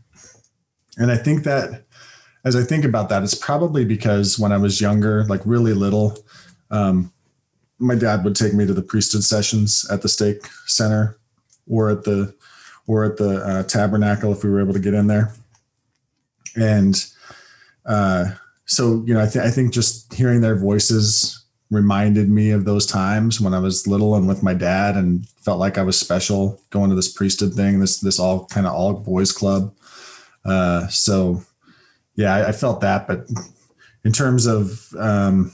And I think that as I think about that, it's probably because when I was younger, like really little, um, my dad would take me to the priesthood sessions at the stake center or at the or at the uh, tabernacle if we were able to get in there. And uh, so you know I, th- I think just hearing their voices reminded me of those times when i was little and with my dad and felt like i was special going to this priesthood thing this this all kind of all boys club. Uh, so yeah I, I felt that but in terms of um,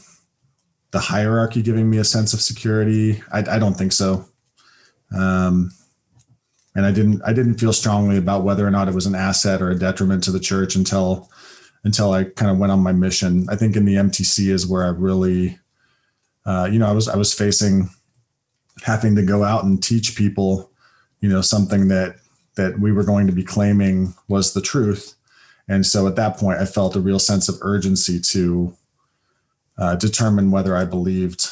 the hierarchy giving me a sense of security, I, I don't think so. Um, and I didn't I didn't feel strongly about whether or not it was an asset or a detriment to the church until until I kind of went on my mission. I think in the MTC is where I really, uh, you know, I was I was facing having to go out and teach people, you know, something that that we were going to be claiming was the truth. And so at that point, I felt a real sense of urgency to uh, determine whether I believed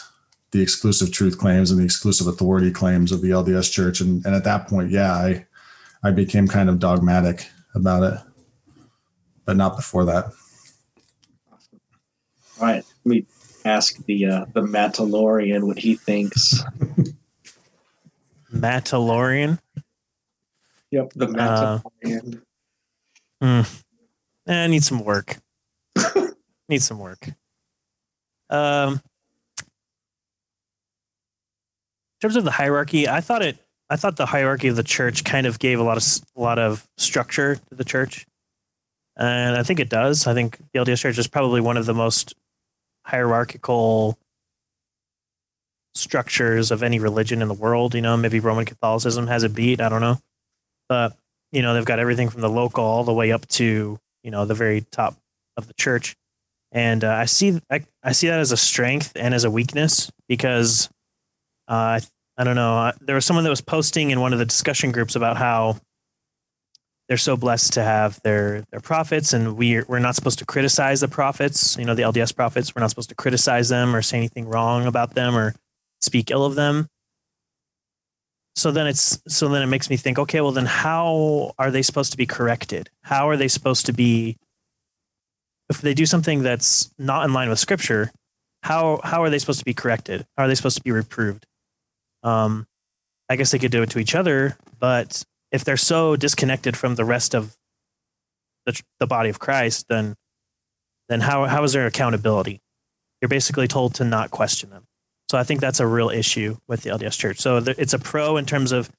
the exclusive truth claims and the exclusive authority claims of the LDS Church. And, and at that point, yeah, I I became kind of dogmatic about it, but not before that. All right, let me ask the uh, the Matalorian what he thinks. Matalorian. Yep, the Uh, Matalorian. Mm. Eh, need some work. need some work. Um, in terms of the hierarchy, I thought it. I thought the hierarchy of the church kind of gave a lot of a lot of structure to the church, and I think it does. I think the LDS Church is probably one of the most hierarchical structures of any religion in the world. You know, maybe Roman Catholicism has a beat. I don't know, but you know they've got everything from the local all the way up to you know the very top of the church and uh, i see I, I see that as a strength and as a weakness because uh, I, I don't know uh, there was someone that was posting in one of the discussion groups about how they're so blessed to have their their prophets and we're, we're not supposed to criticize the prophets you know the lds prophets. We're not supposed to criticize them or say anything wrong about them or speak ill of them. So then it's so then it makes me think okay well then how are they supposed to be corrected? How are they supposed to be if they do something that's not in line with scripture how how are they supposed to be corrected? How are they supposed to be reproved? Um i guess they could do it to each other but if they're so disconnected from the rest of the, the body of christ then then how how is there accountability? You're basically told to not question them. So I think that's a real issue with the LDS Church. So it's a pro in terms of,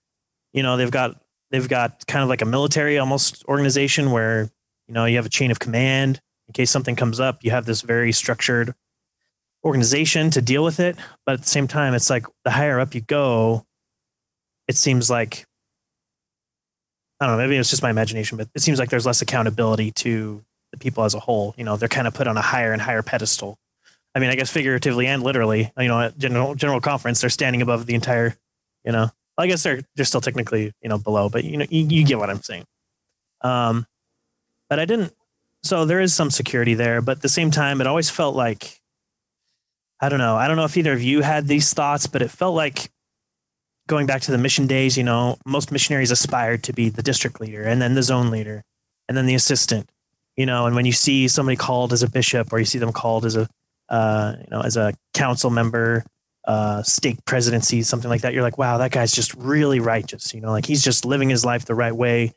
you know, they've got they've got kind of like a military almost organization where you know you have a chain of command in case something comes up. You have this very structured organization to deal with it, but at the same time, it's like the higher up you go, it seems like I don't know. Maybe it's just my imagination, but it seems like there's less accountability to the people as a whole. You know, they're kind of put on a higher and higher pedestal. I mean, I guess figuratively and literally, you know, at general general conference, they're standing above the entire, you know. I guess they're they're still technically, you know, below, but you know, you, you get what I'm saying. Um, but I didn't. So there is some security there, but at the same time, it always felt like, I don't know. I don't know if either of you had these thoughts, but it felt like going back to the mission days. You know, most missionaries aspired to be the district leader, and then the zone leader, and then the assistant. You know, and when you see somebody called as a bishop, or you see them called as a uh, you know, as a council member, uh, stake presidency, something like that, you're like, wow, that guy's just really righteous. You know, like he's just living his life the right way.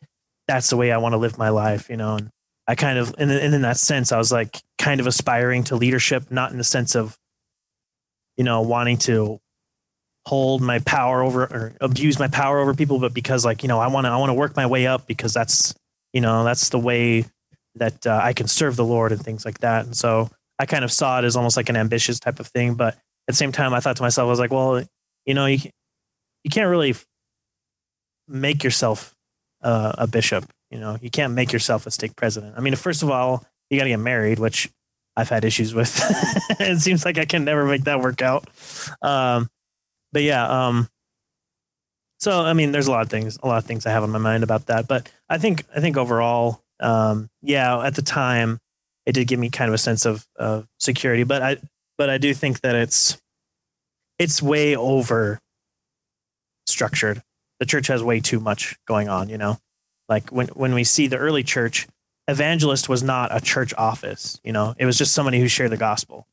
That's the way I want to live my life. You know, and I kind of, and, and in that sense, I was like kind of aspiring to leadership, not in the sense of, you know, wanting to hold my power over or abuse my power over people, but because like, you know, I want to, I want to work my way up because that's, you know, that's the way that uh, I can serve the Lord and things like that. And so, I kind of saw it as almost like an ambitious type of thing. But at the same time, I thought to myself, I was like, well, you know, you, you can't really make yourself uh, a bishop. You know, you can't make yourself a stake president. I mean, first of all, you got to get married, which I've had issues with. it seems like I can never make that work out. Um, but yeah, um, so I mean, there's a lot of things, a lot of things I have on my mind about that. But I think, I think overall, um, yeah, at the time, it did give me kind of a sense of uh, security. But I but I do think that it's it's way over structured. The church has way too much going on. You know, like when when we see the early church, evangelist was not a church office. You know, it was just somebody who shared the gospel.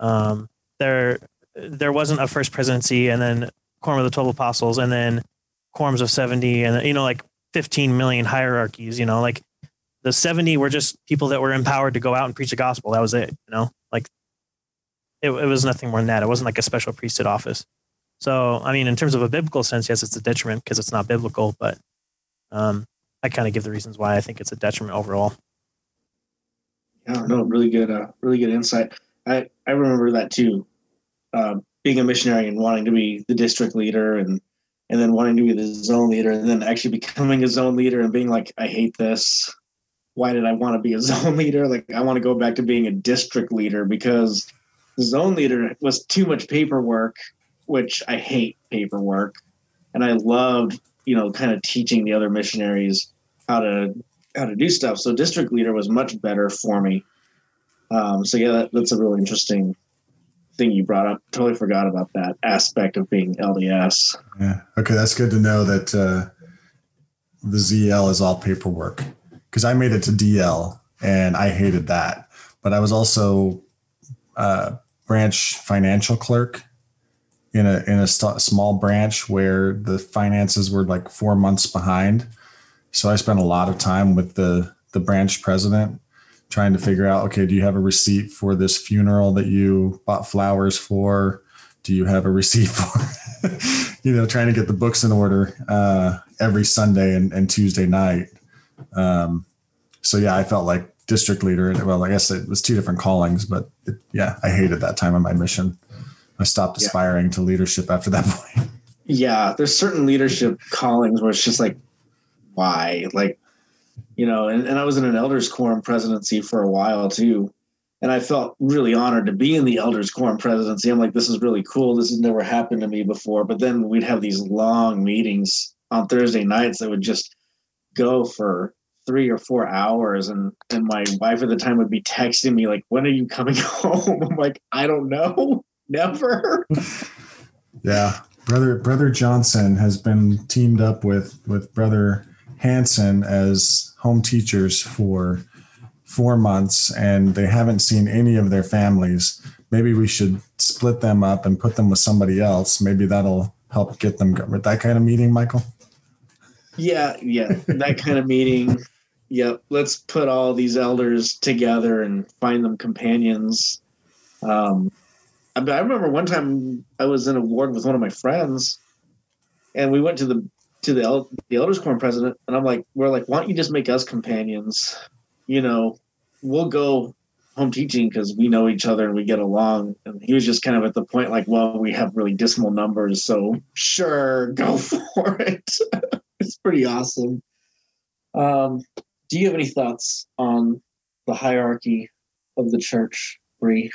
Um, there there wasn't a first presidency and then quorum of the 12 apostles and then quorums of 70 and you know like 15 million hierarchies you know? Like the 70 were just people that were empowered to go out and preach the gospel. That was it you know? Like it, it was nothing more than that. It wasn't like a special priesthood office. So i mean in terms of a biblical sense yes it's a detriment because it's not biblical but um, i kind of give the reasons why i think it's a detriment overall Yeah, no, really good, uh, really good insight. I I remember that too, uh, being a missionary and wanting to be the district leader and and then wanting to be the zone leader and then actually becoming a zone leader and being like, I hate this. Why did I want to be a zone leader? Like I want to go back to being a district leader because zone leader was too much paperwork, which I hate paperwork, and I loved you know kind of teaching the other missionaries how to how to do stuff. So district leader was much better for me. Um, so yeah, that, that's a really interesting thing you brought up. Totally forgot about that aspect of being LDS. Yeah. Okay, that's good to know that uh, the ZL is all paperwork because I made it to DL and I hated that. But I was also uh, branch financial clerk in a in a st- small branch where the finances were like four months behind. So I spent a lot of time with the the branch president trying to figure out okay do you have a receipt for this funeral that you bought flowers for? Do you have a receipt for you know trying to get the books in order uh, every sunday and, and tuesday night. Um, so yeah i felt like district leader well i guess it was two different callings but it, yeah i hated that time of my mission. I stopped Yeah. aspiring to leadership after that point. Yeah, there's certain leadership callings where it's just like, why? Like, you know, and, and I was in an elders quorum presidency for a while too. And I felt really honored to be in the elders quorum presidency. I'm like, this is really cool. This has never happened to me before. But then we'd have these long meetings on Thursday nights that would just go for three or four hours. And and my wife at the time would be texting me like, when are you coming home? I'm like, I don't know. Never. Yeah, brother brother Johnson has been teamed up with with brother Hanson as home teachers for four months, and they haven't seen any of their families. Maybe we should split them up and put them with somebody else. Maybe that'll help get them that kind of meeting, Michael. Yeah, yeah, that kind of meeting. Yep, let's put all these elders together and find them companions. Um, I remember one time I was in a ward with one of my friends, and we went to the to the, el- the elders quorum president, and I'm like, we're like, why don't you just make us companions? You know, we'll go home teaching because we know each other and we get along. And he was just kind of at the point like, well, we have really dismal numbers, so sure, go for it. it's pretty awesome. Um, do you have any thoughts on the hierarchy of the church, Bree?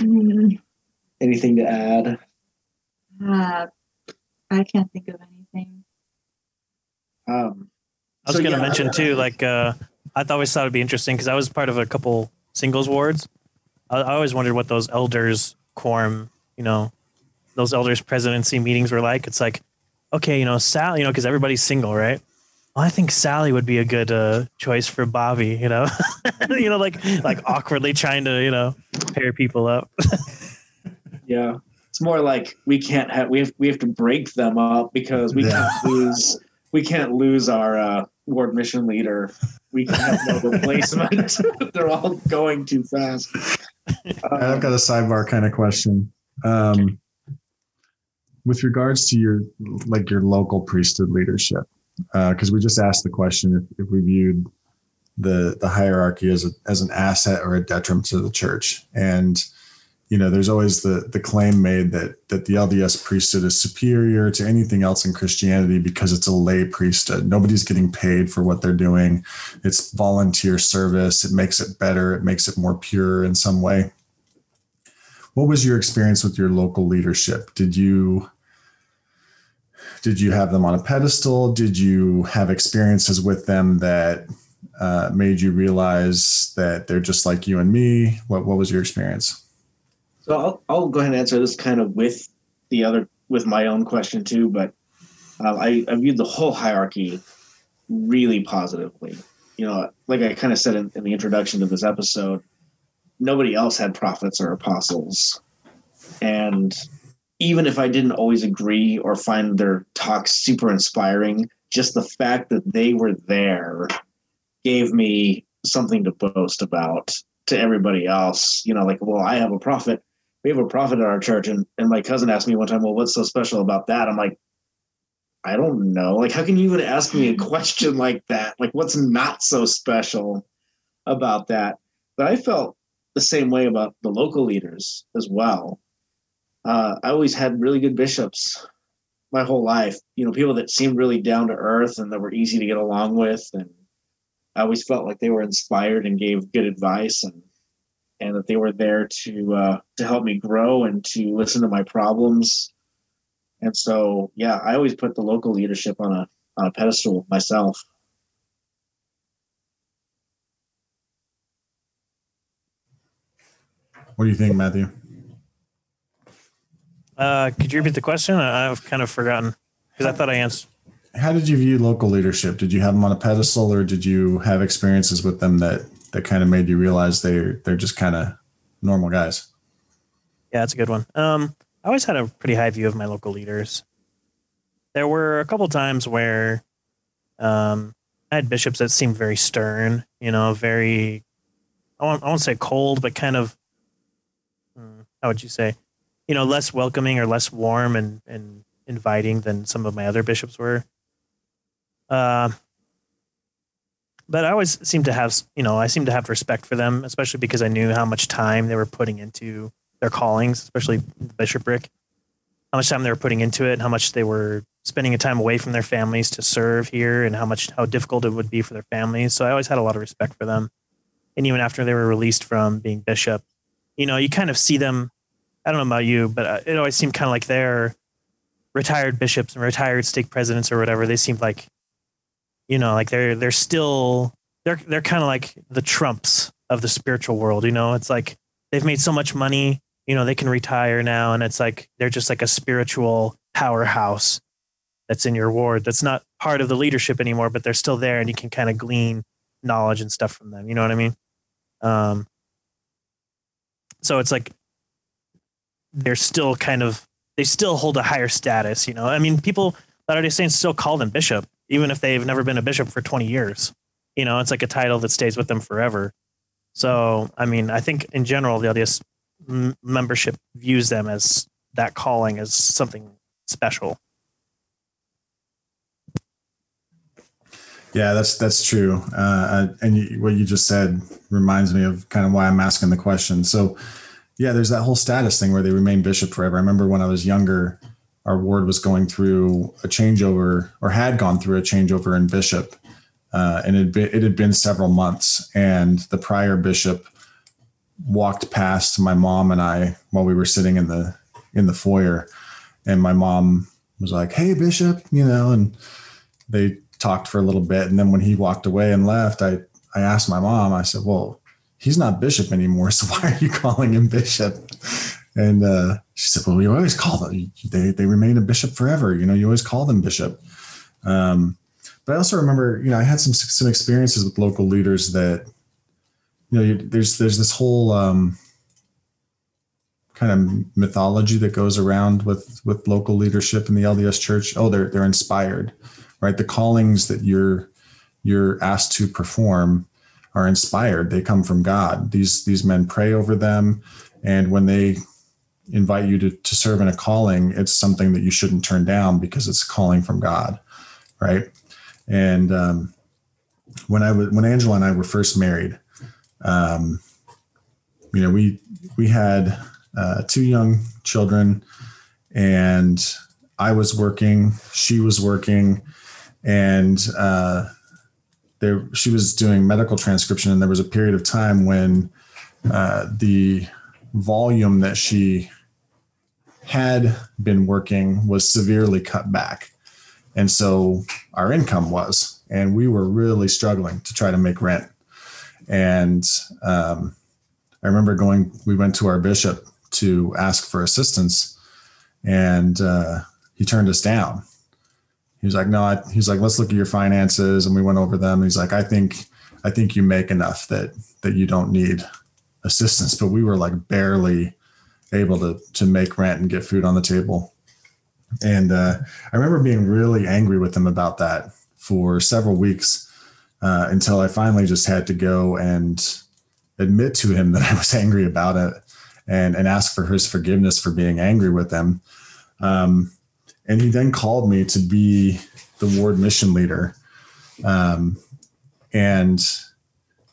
Mm, Anything to add? uh, I can't think of anything. Um, I was So, going to yeah. mention too, like uh, I always thought it'd be interesting because I was part of a couple singles wards. I, I always wondered what those elders quorum, you know, those elders presidency meetings were like. It's like, okay, you know, Sally, you know, because everybody's single, right? Well, I think Sally would be a good uh, choice for Bobby, you know, you know, like like awkwardly trying to, you know, pair people up. yeah, it's more like we can't have we have we have to break them up because we Yeah. can't lose we can't lose our uh, ward mission leader. We can have no replacement. They're all going too fast. I've got a sidebar kind of question. Um, with regards to your like your local priesthood leadership, because we just asked the question if, if we viewed the the hierarchy as a as an asset or a detriment to the church, and you know, there's always the the claim made that that the LDS priesthood is superior to anything else in Christianity because it's a lay priesthood. Nobody's getting paid for what they're doing. It's volunteer service. It makes it better. It makes it more pure in some way. What was your experience with your local leadership? Did you did you have them on a pedestal? Did you have experiences with them that uh, made you realize that they're just like you and me? What what was your experience? So I'll, I'll go ahead and answer this kind of with the other with my own question too, but uh, I, I viewed the whole hierarchy really positively. You know, like I kind of said in, in the introduction to this episode, nobody else had prophets or apostles. And even if I didn't always agree or find their talks super inspiring, just the fact that they were there gave me something to boast about to everybody else. You know, like, well, I have a prophet. We have a prophet at our church. And, and my cousin asked me one time, well, what's so special about that? I'm like, I don't know. Like, how can you even ask me a question like that? Like, what's not so special about that? But I felt the same way about the local leaders as well. Uh, I always had really good bishops my whole life. You know, people that seemed really down to earth and that were easy to get along with, and I always felt like they were inspired and gave good advice, and and that they were there to uh, to help me grow and to listen to my problems. And so, yeah, I always put the local leadership on a on a pedestal myself. What do you think, Matthew? Uh, could you repeat the question? I- I've kind of forgotten because I thought I answered. How did you view local leadership? Did you have them on a pedestal, or did you have experiences with them that that kind of made you realize they're they're just kind of normal guys? Yeah, that's a good one. Um, I always had a pretty high view of my local leaders. There were a couple times where um, I had bishops that seemed very stern, you know, very, I won't, I won't say cold, but kind of, hmm, how would you say, you know, less welcoming or less warm and, and inviting than some of my other bishops were. Uh, but I always seemed to have, you know, I seemed to have respect for them, especially because I knew how much time they were putting into their callings, especially the bishopric, how much time they were putting into it, how much they were spending a time away from their families to serve here, and how much how difficult it would be for their families. So I always had a lot of respect for them. And even after they were released from being bishop, you know, you kind of see them. I don't know about you, but uh, it always seemed kind of like they're retired bishops and retired stake presidents or whatever. They seemed like, you know, like they're they're still they're they're kind of like the trumps of the spiritual world. You know, it's like they've made so much money you know they can retire now and it's like they're just like a spiritual powerhouse that's in your ward that's not part of the leadership anymore but they're still there and you can kind of glean knowledge and stuff from them you know what i mean? Um so it's like they're still kind of they still hold a higher status you know? I mean people latter day saints still call them bishop even if they've never been a bishop for 20 years you know it's like a title that stays with them forever so i mean i think in general the lds m- membership views them as that calling as something special. Yeah, that's that's true. Uh, and you, what you just said reminds me of kind of why I'm asking the question. So, yeah, there's that whole status thing where they remain bishop forever. I remember when I was younger, our ward was going through a changeover, or had gone through a changeover in bishop, uh, and it had, been, it had been several months. And the prior bishop walked past my mom and I while we were sitting in the in the foyer, and my mom was like, "Hey, bishop," you know, and they talked for a little bit, and then when he walked away and left, I I asked my mom. I said, "Well, he's not bishop anymore, so why are you calling him bishop?" And uh, she said, "Well, you always call them. They they remain a bishop forever. You know, you always call them bishop." Um, but I also remember, you know, I had some some experiences with local leaders that, you know, you, there's there's this whole um, kind of mythology that goes around with with local leadership in the LDS Church. Oh, they're they're inspired, right? The callings that you're you're asked to perform are inspired. They come from God. These these men pray over them, and when they invite you to, to serve in a calling, it's something that you shouldn't turn down because it's calling from God, right? And um, when I was when Angela and I were first married, um, you know, we we had uh, two young children, and I was working, she was working, and uh, there she was doing medical transcription, and there was a period of time when uh, the volume that she had been working was severely cut back. And so our income was, and we were really struggling to try to make rent. And um, I remember going, we went to our bishop to ask for assistance, and uh, he turned us down. He was like, "No," I, he's like, "Let's look at your finances," and we went over them. He's like, "I think, I think you make enough that that you don't need assistance." But we were like barely able to to make rent and get food on the table. And uh, I remember being really angry with him about that for several weeks uh, until I finally just had to go and admit to him that I was angry about it and and ask for his forgiveness for being angry with him. Um, and he then called me to be the ward mission leader. Um, and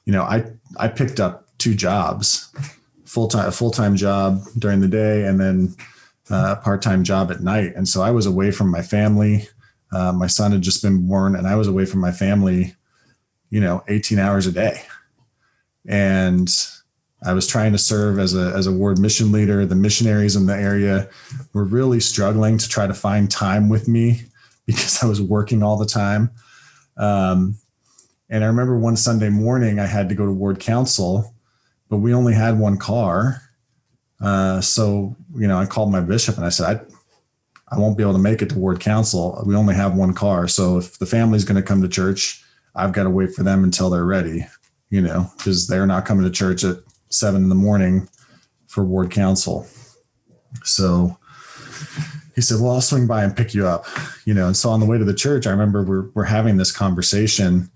you know, I I picked up two jobs, full time a full time job during the day, and then uh, a part time job at night. And so I was away from my family. Uh, my son had just been born, and I was away from my family, you know, 18 hours a day. And I was trying to serve as a as a ward mission leader. The missionaries in the area were really struggling to try to find time with me because I was working all the time. Um, and I remember one Sunday morning I had to go to ward council, but we only had one car. Uh, so you know, I called my bishop and I said, I, I won't be able to make it to ward council. We only have one car, so if the family's going to come to church, I've got to wait for them until they're ready. You know, because they're not coming to church at seven in the morning for ward council. So he said, Well, I'll swing by and pick you up. You know, and so on the way to the church, I remember we're, we're having this conversation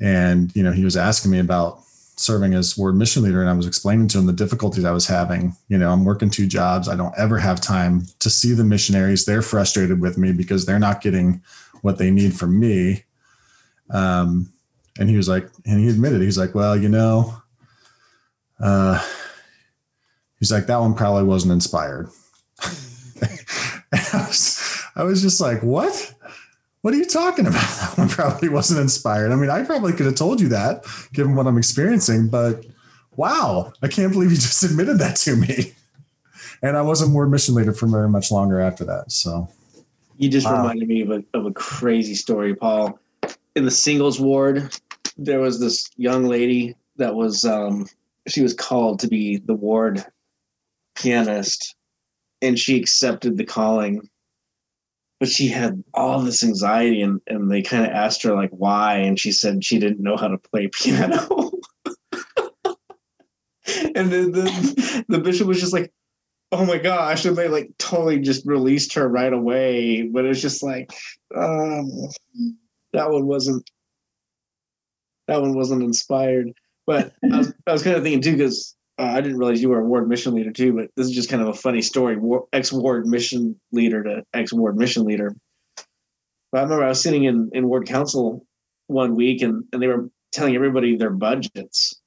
and, you know, he was asking me about serving as ward mission leader. And I was explaining to him the difficulties I was having. You know, I'm working two jobs. I don't ever have time to see the missionaries. They're frustrated with me because they're not getting what they need from me. Um, and he was like, and he admitted, he's like, well, you know, uh, he's like, that one probably wasn't inspired. I, was, I was just like, what? What are you talking about? That one probably wasn't inspired. I mean, I probably could have told you that given what I'm experiencing, but wow, I can't believe you just admitted that to me. And I wasn't ward mission leader for very much longer after that. So You just Wow. reminded me of a, of a crazy story, Paul. In the singles ward, there was this young lady that was um, she was called to be the ward pianist, and she accepted the calling. But she had all this anxiety, and, and they kind of asked her like why, and she said she didn't know how to play piano. and then the, the bishop was just like, oh my gosh and they like totally just released her right away but it's just like um that one wasn't that one wasn't inspired but i was, I was kind of thinking too because uh, i didn't realize you were a ward mission leader too but this is just kind of a funny story War, ex-ward mission leader to ex-ward mission leader but i remember i was sitting in in ward council one week and, and they were telling everybody their budgets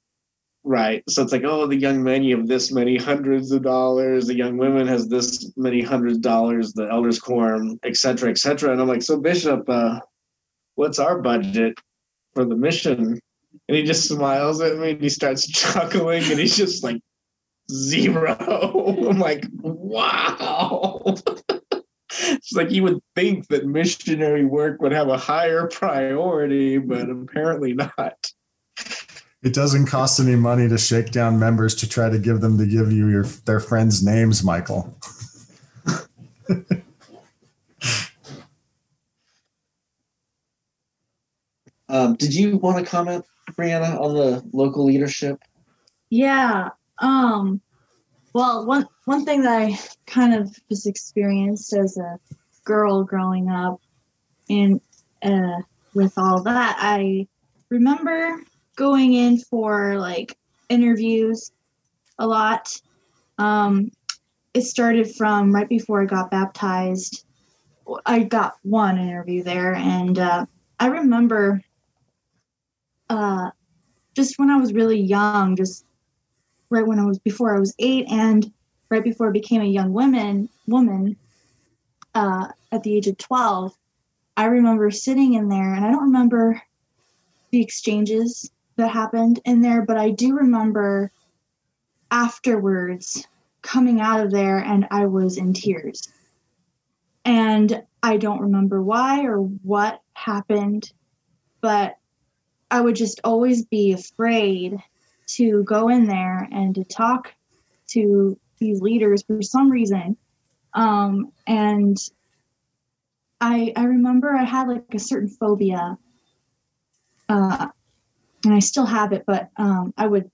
Right. So it's like, oh, the young men, you have this many hundreds of dollars. The young women has this many hundreds of dollars. The elders quorum, et cetera, et cetera. And I'm like, so Bishop, uh, what's our budget for the mission? And he just smiles at me and he starts chuckling and he's just like, zero. I'm like, wow. it's like you would think that missionary work would have a higher priority, but apparently not. it doesn't cost any money to shake down members to try to give them to give you your their friends' names, Michael. Um, did you want to comment, Brianna, on the local leadership? Yeah. Um well one one thing that I kind of just experienced as a girl growing up and uh with all that, I remember going in for like interviews a lot. Um it started from right before I got baptized. I got one interview there and uh I remember uh just when I was really young, just right when I was before I was eight and right before I became a young woman woman uh, at the age of 12 I remember sitting in there and I don't remember the exchanges that happened in there but I do remember afterwards coming out of there and I was in tears. And I don't remember why or what happened but I would just always be afraid to go in there and to talk to these leaders for some reason. Um, and I I remember I had like a certain phobia, uh, and I still have it, but um, I would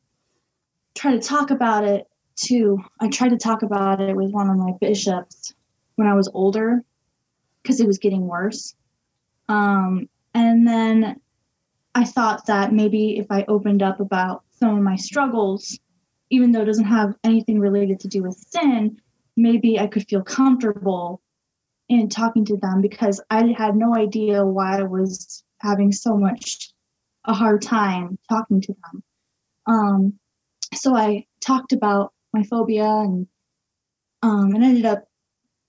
try to talk about it to I tried to talk about it with one of my bishops when I was older because it was getting worse. Um, and then I thought that maybe if I opened up about some of my struggles, even though it doesn't have anything related to do with sin, maybe I could feel comfortable in talking to them because I had no idea why I was having so much a hard time talking to them. Um, so I talked about my phobia and um, it ended up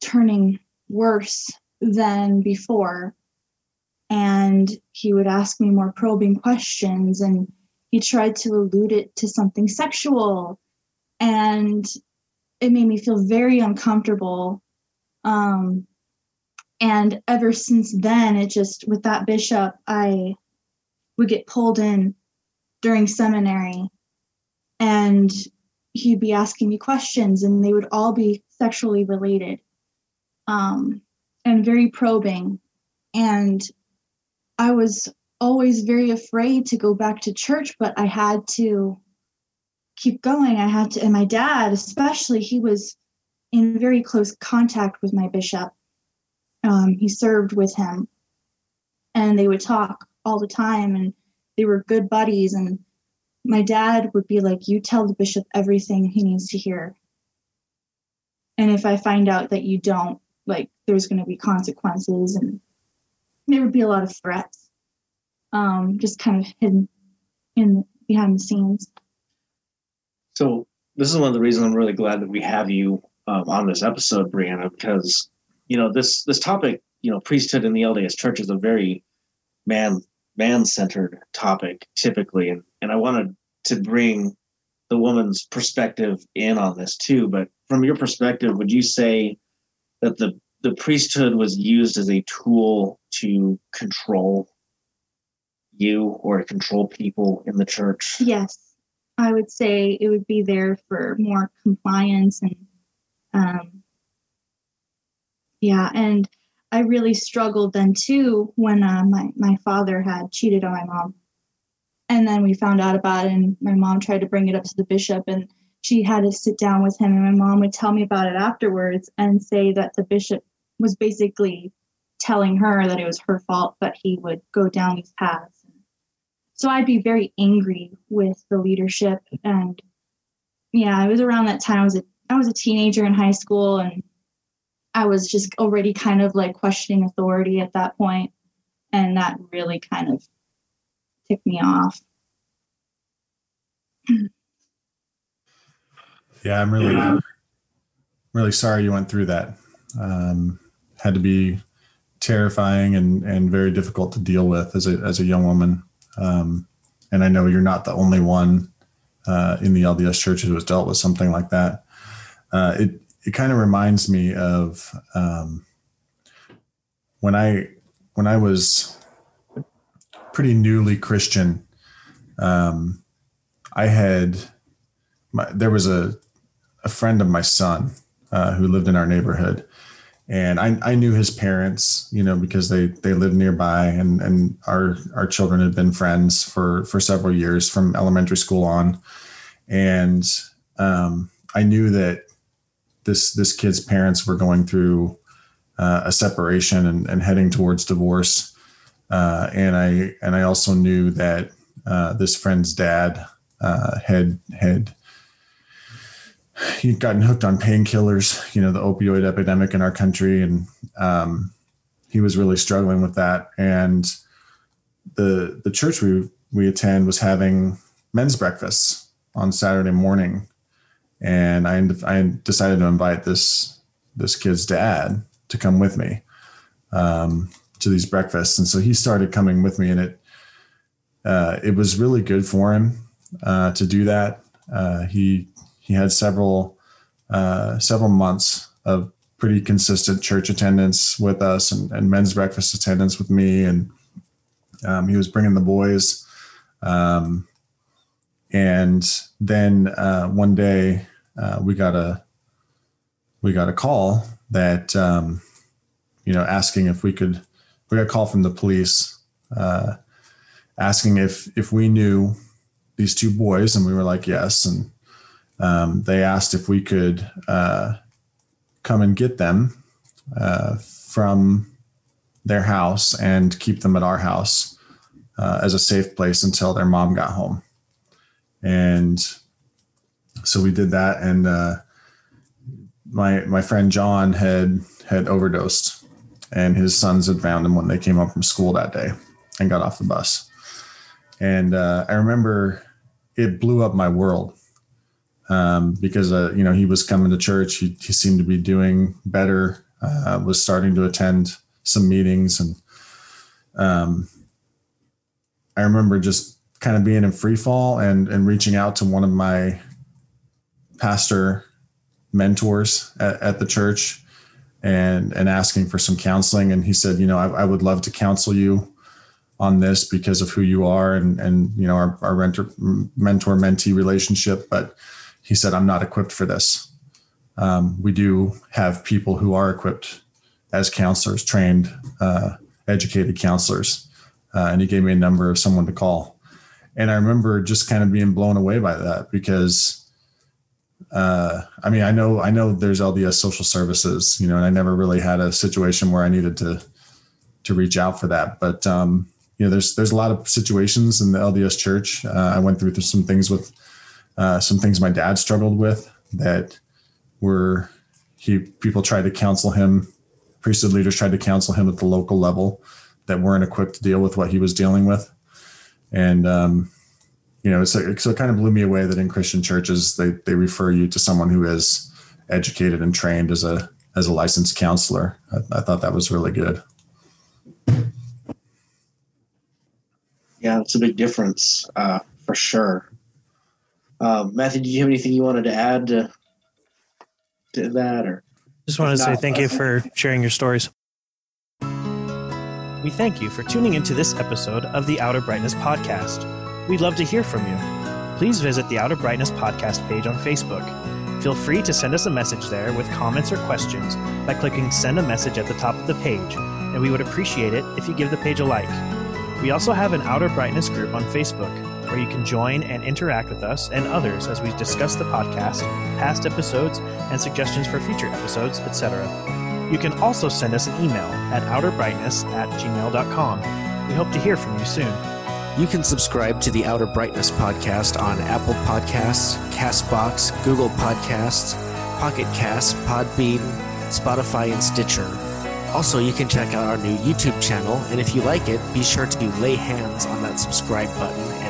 turning worse than before. And he would ask me more probing questions and he tried to allude it to something sexual. And it made me feel very uncomfortable. Um, and ever since then, it just, with that bishop, I would get pulled in during seminary and he'd be asking me questions and they would all be sexually related um, and very probing and i was always very afraid to go back to church but i had to keep going. I had to and my dad especially he was in very close contact with my bishop. Um, he served with him. And they would talk all the time and they were good buddies and my dad would be like you tell the bishop everything he needs to hear. And if i find out that you don't like there's going to be consequences and there would be a lot of threats um, just kind of hidden in behind the scenes So this is one of the reasons I'm really glad that we have you um, on this episode, Brianna, because you know this this topic, you know, priesthood in the LDS Church is a very man man centered topic typically, and and I wanted to bring the woman's perspective in on this too. But from your perspective, would you say that the the priesthood was used as a tool to control you or to control people in the church? yes i would say it would be there for more compliance and um, yeah and i really struggled then too when uh, my, my father had cheated on my mom and then we found out about it and my mom tried to bring it up to the bishop and she had to sit down with him and my mom would tell me about it afterwards and say that the bishop was basically telling her that it was her fault but he would go down these paths. So i'd be very angry with the leadership and yeah it was around that time i was a i was a teenager in high school and i was just already kind of like questioning authority at that point and that really kind of ticked me off. Yeah, I'm really, really sorry you went through that. Um, had to be terrifying and and very difficult to deal with as a as a young woman. Um, and I know you're not the only one uh, in the LDS Church who has dealt with something like that. Uh, it it kind of reminds me of um, when I when I was pretty newly Christian. Um, I had my, there was a a friend of my son uh, who lived in our neighborhood, and I, I knew his parents, you know, because they they lived nearby, and and our our children had been friends for for several years from elementary school on, and um, I knew that this this kid's parents were going through uh, a separation and, and heading towards divorce, uh, and I and I also knew that uh, this friend's dad uh, had had he'd gotten hooked on painkillers, you know, the opioid epidemic in our country. And um, he was really struggling with that. And the the church we we attend was having men's breakfasts on Saturday morning. And I, I decided to invite this this kid's dad to come with me um, to these breakfasts. And so he started coming with me and it uh, it was really good for him uh, to do that. Uh, he he had several uh, several months of pretty consistent church attendance with us and, and men's breakfast attendance with me, and um, he was bringing the boys. Um, and then uh, one day uh, we got a we got a call that um, you know asking if we could we got a call from the police uh, asking if if we knew these two boys and we were like yes and um, they asked if we could uh, come and get them uh, from their house and keep them at our house uh, as a safe place until their mom got home. And so we did that, and uh, my my friend John had had overdosed, and his sons had found him when they came home from school that day and got off the bus. And uh, I remember it blew up my world um, because uh, you know he was coming to church. He, he seemed to be doing better. Uh, was starting to attend some meetings, and um, I remember just kind of being in free fall and and reaching out to one of my pastor mentors at, at the church and and asking for some counseling. And he said, you know, I, I would love to counsel you on this because of who you are and and you know our, our mentor mentor mentee relationship but he said i'm not equipped for this. Um, we do have people who are equipped as counselors trained uh, educated counselors. Uh, and he gave me a number of someone to call. And i remember just kind of being blown away by that because uh, i mean i know i know there's lds social services you know and i never really had a situation where i needed to to reach out for that. But um, you know, there's there's a lot of situations in the LDS Church. Uh, I went through some things with uh, some things my dad struggled with that were he people tried to counsel him, priesthood leaders tried to counsel him at the local level that weren't equipped to deal with what he was dealing with, and um, you know, so, so it kind of blew me away that in Christian churches they they refer you to someone who is educated and trained as a as a licensed counselor. I, I thought that was really good. Yeah, it's a big difference uh, for sure. Uh, Matthew, did you have anything you wanted to add to, to that, or Just wanted to say Not- thank you for sharing your stories. We thank you for tuning into this episode of the Outer Brightness Podcast. We'd love to hear from you. Please visit the Outer Brightness Podcast page on Facebook. Feel free to send us a message there with comments or questions by clicking Send a Message at the top of the page, and we would appreciate it if you give the page a like. We also have an Outer Brightness group on Facebook where you can join and interact with us and others as we discuss the podcast, past episodes, and suggestions for future episodes, etc. You can also send us an email at outerbrightness at gmail.com. We hope to hear from you soon. You can subscribe to the Outer Brightness podcast on Apple Podcasts, Castbox, Google Podcasts, Pocket Casts, Podbean, Spotify, and Stitcher. Also, you can check out our new YouTube channel, and if you like it, be sure to lay hands on that subscribe button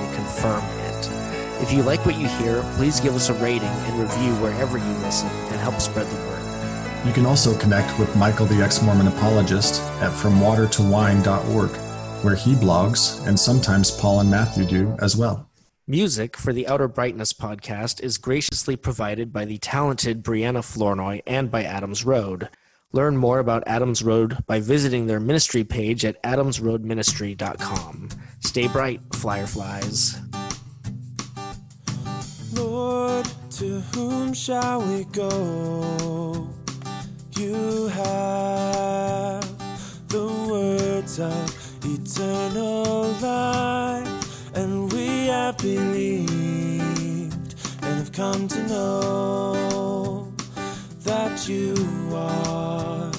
it. If you like what you hear, please give us a rating and review wherever you listen and help spread the word. You can also connect with Michael the Ex Mormon Apologist at FromWaterToWine.org, where he blogs, and sometimes Paul and Matthew do as well. Music for the Outer Brightness podcast is graciously provided by the talented Brianna Flournoy and by Adams Road. Learn more about Adams Road by visiting their ministry page at adamsroadministry.com. Stay bright, fireflies. Lord, to whom shall we go? You have the words of eternal life, and we have believed and have come to know that you are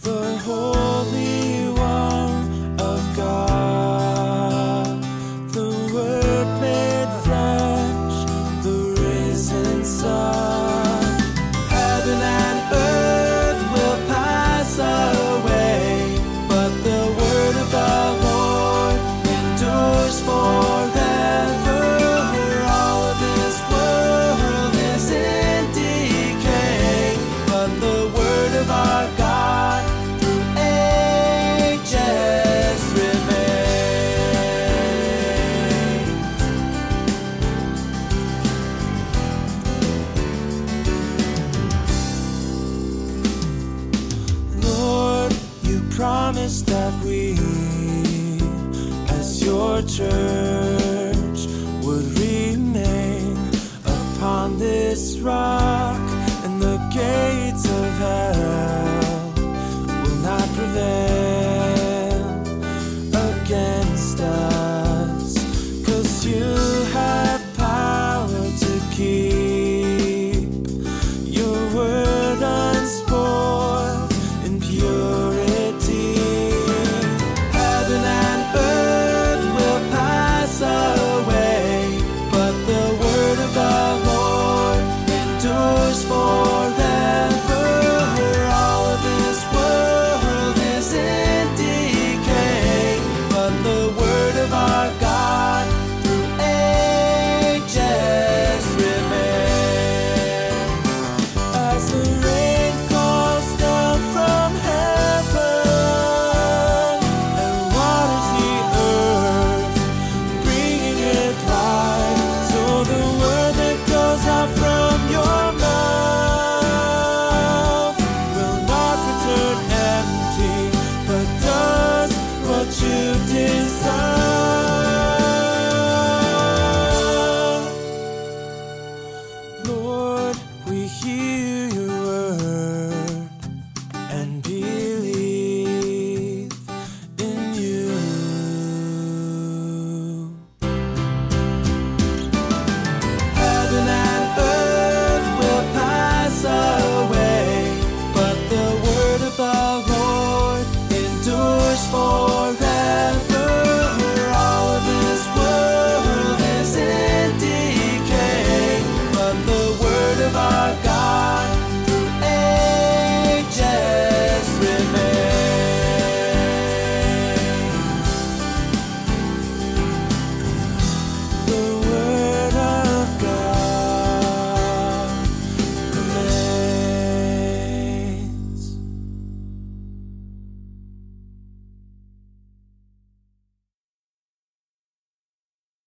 the Holy One of God.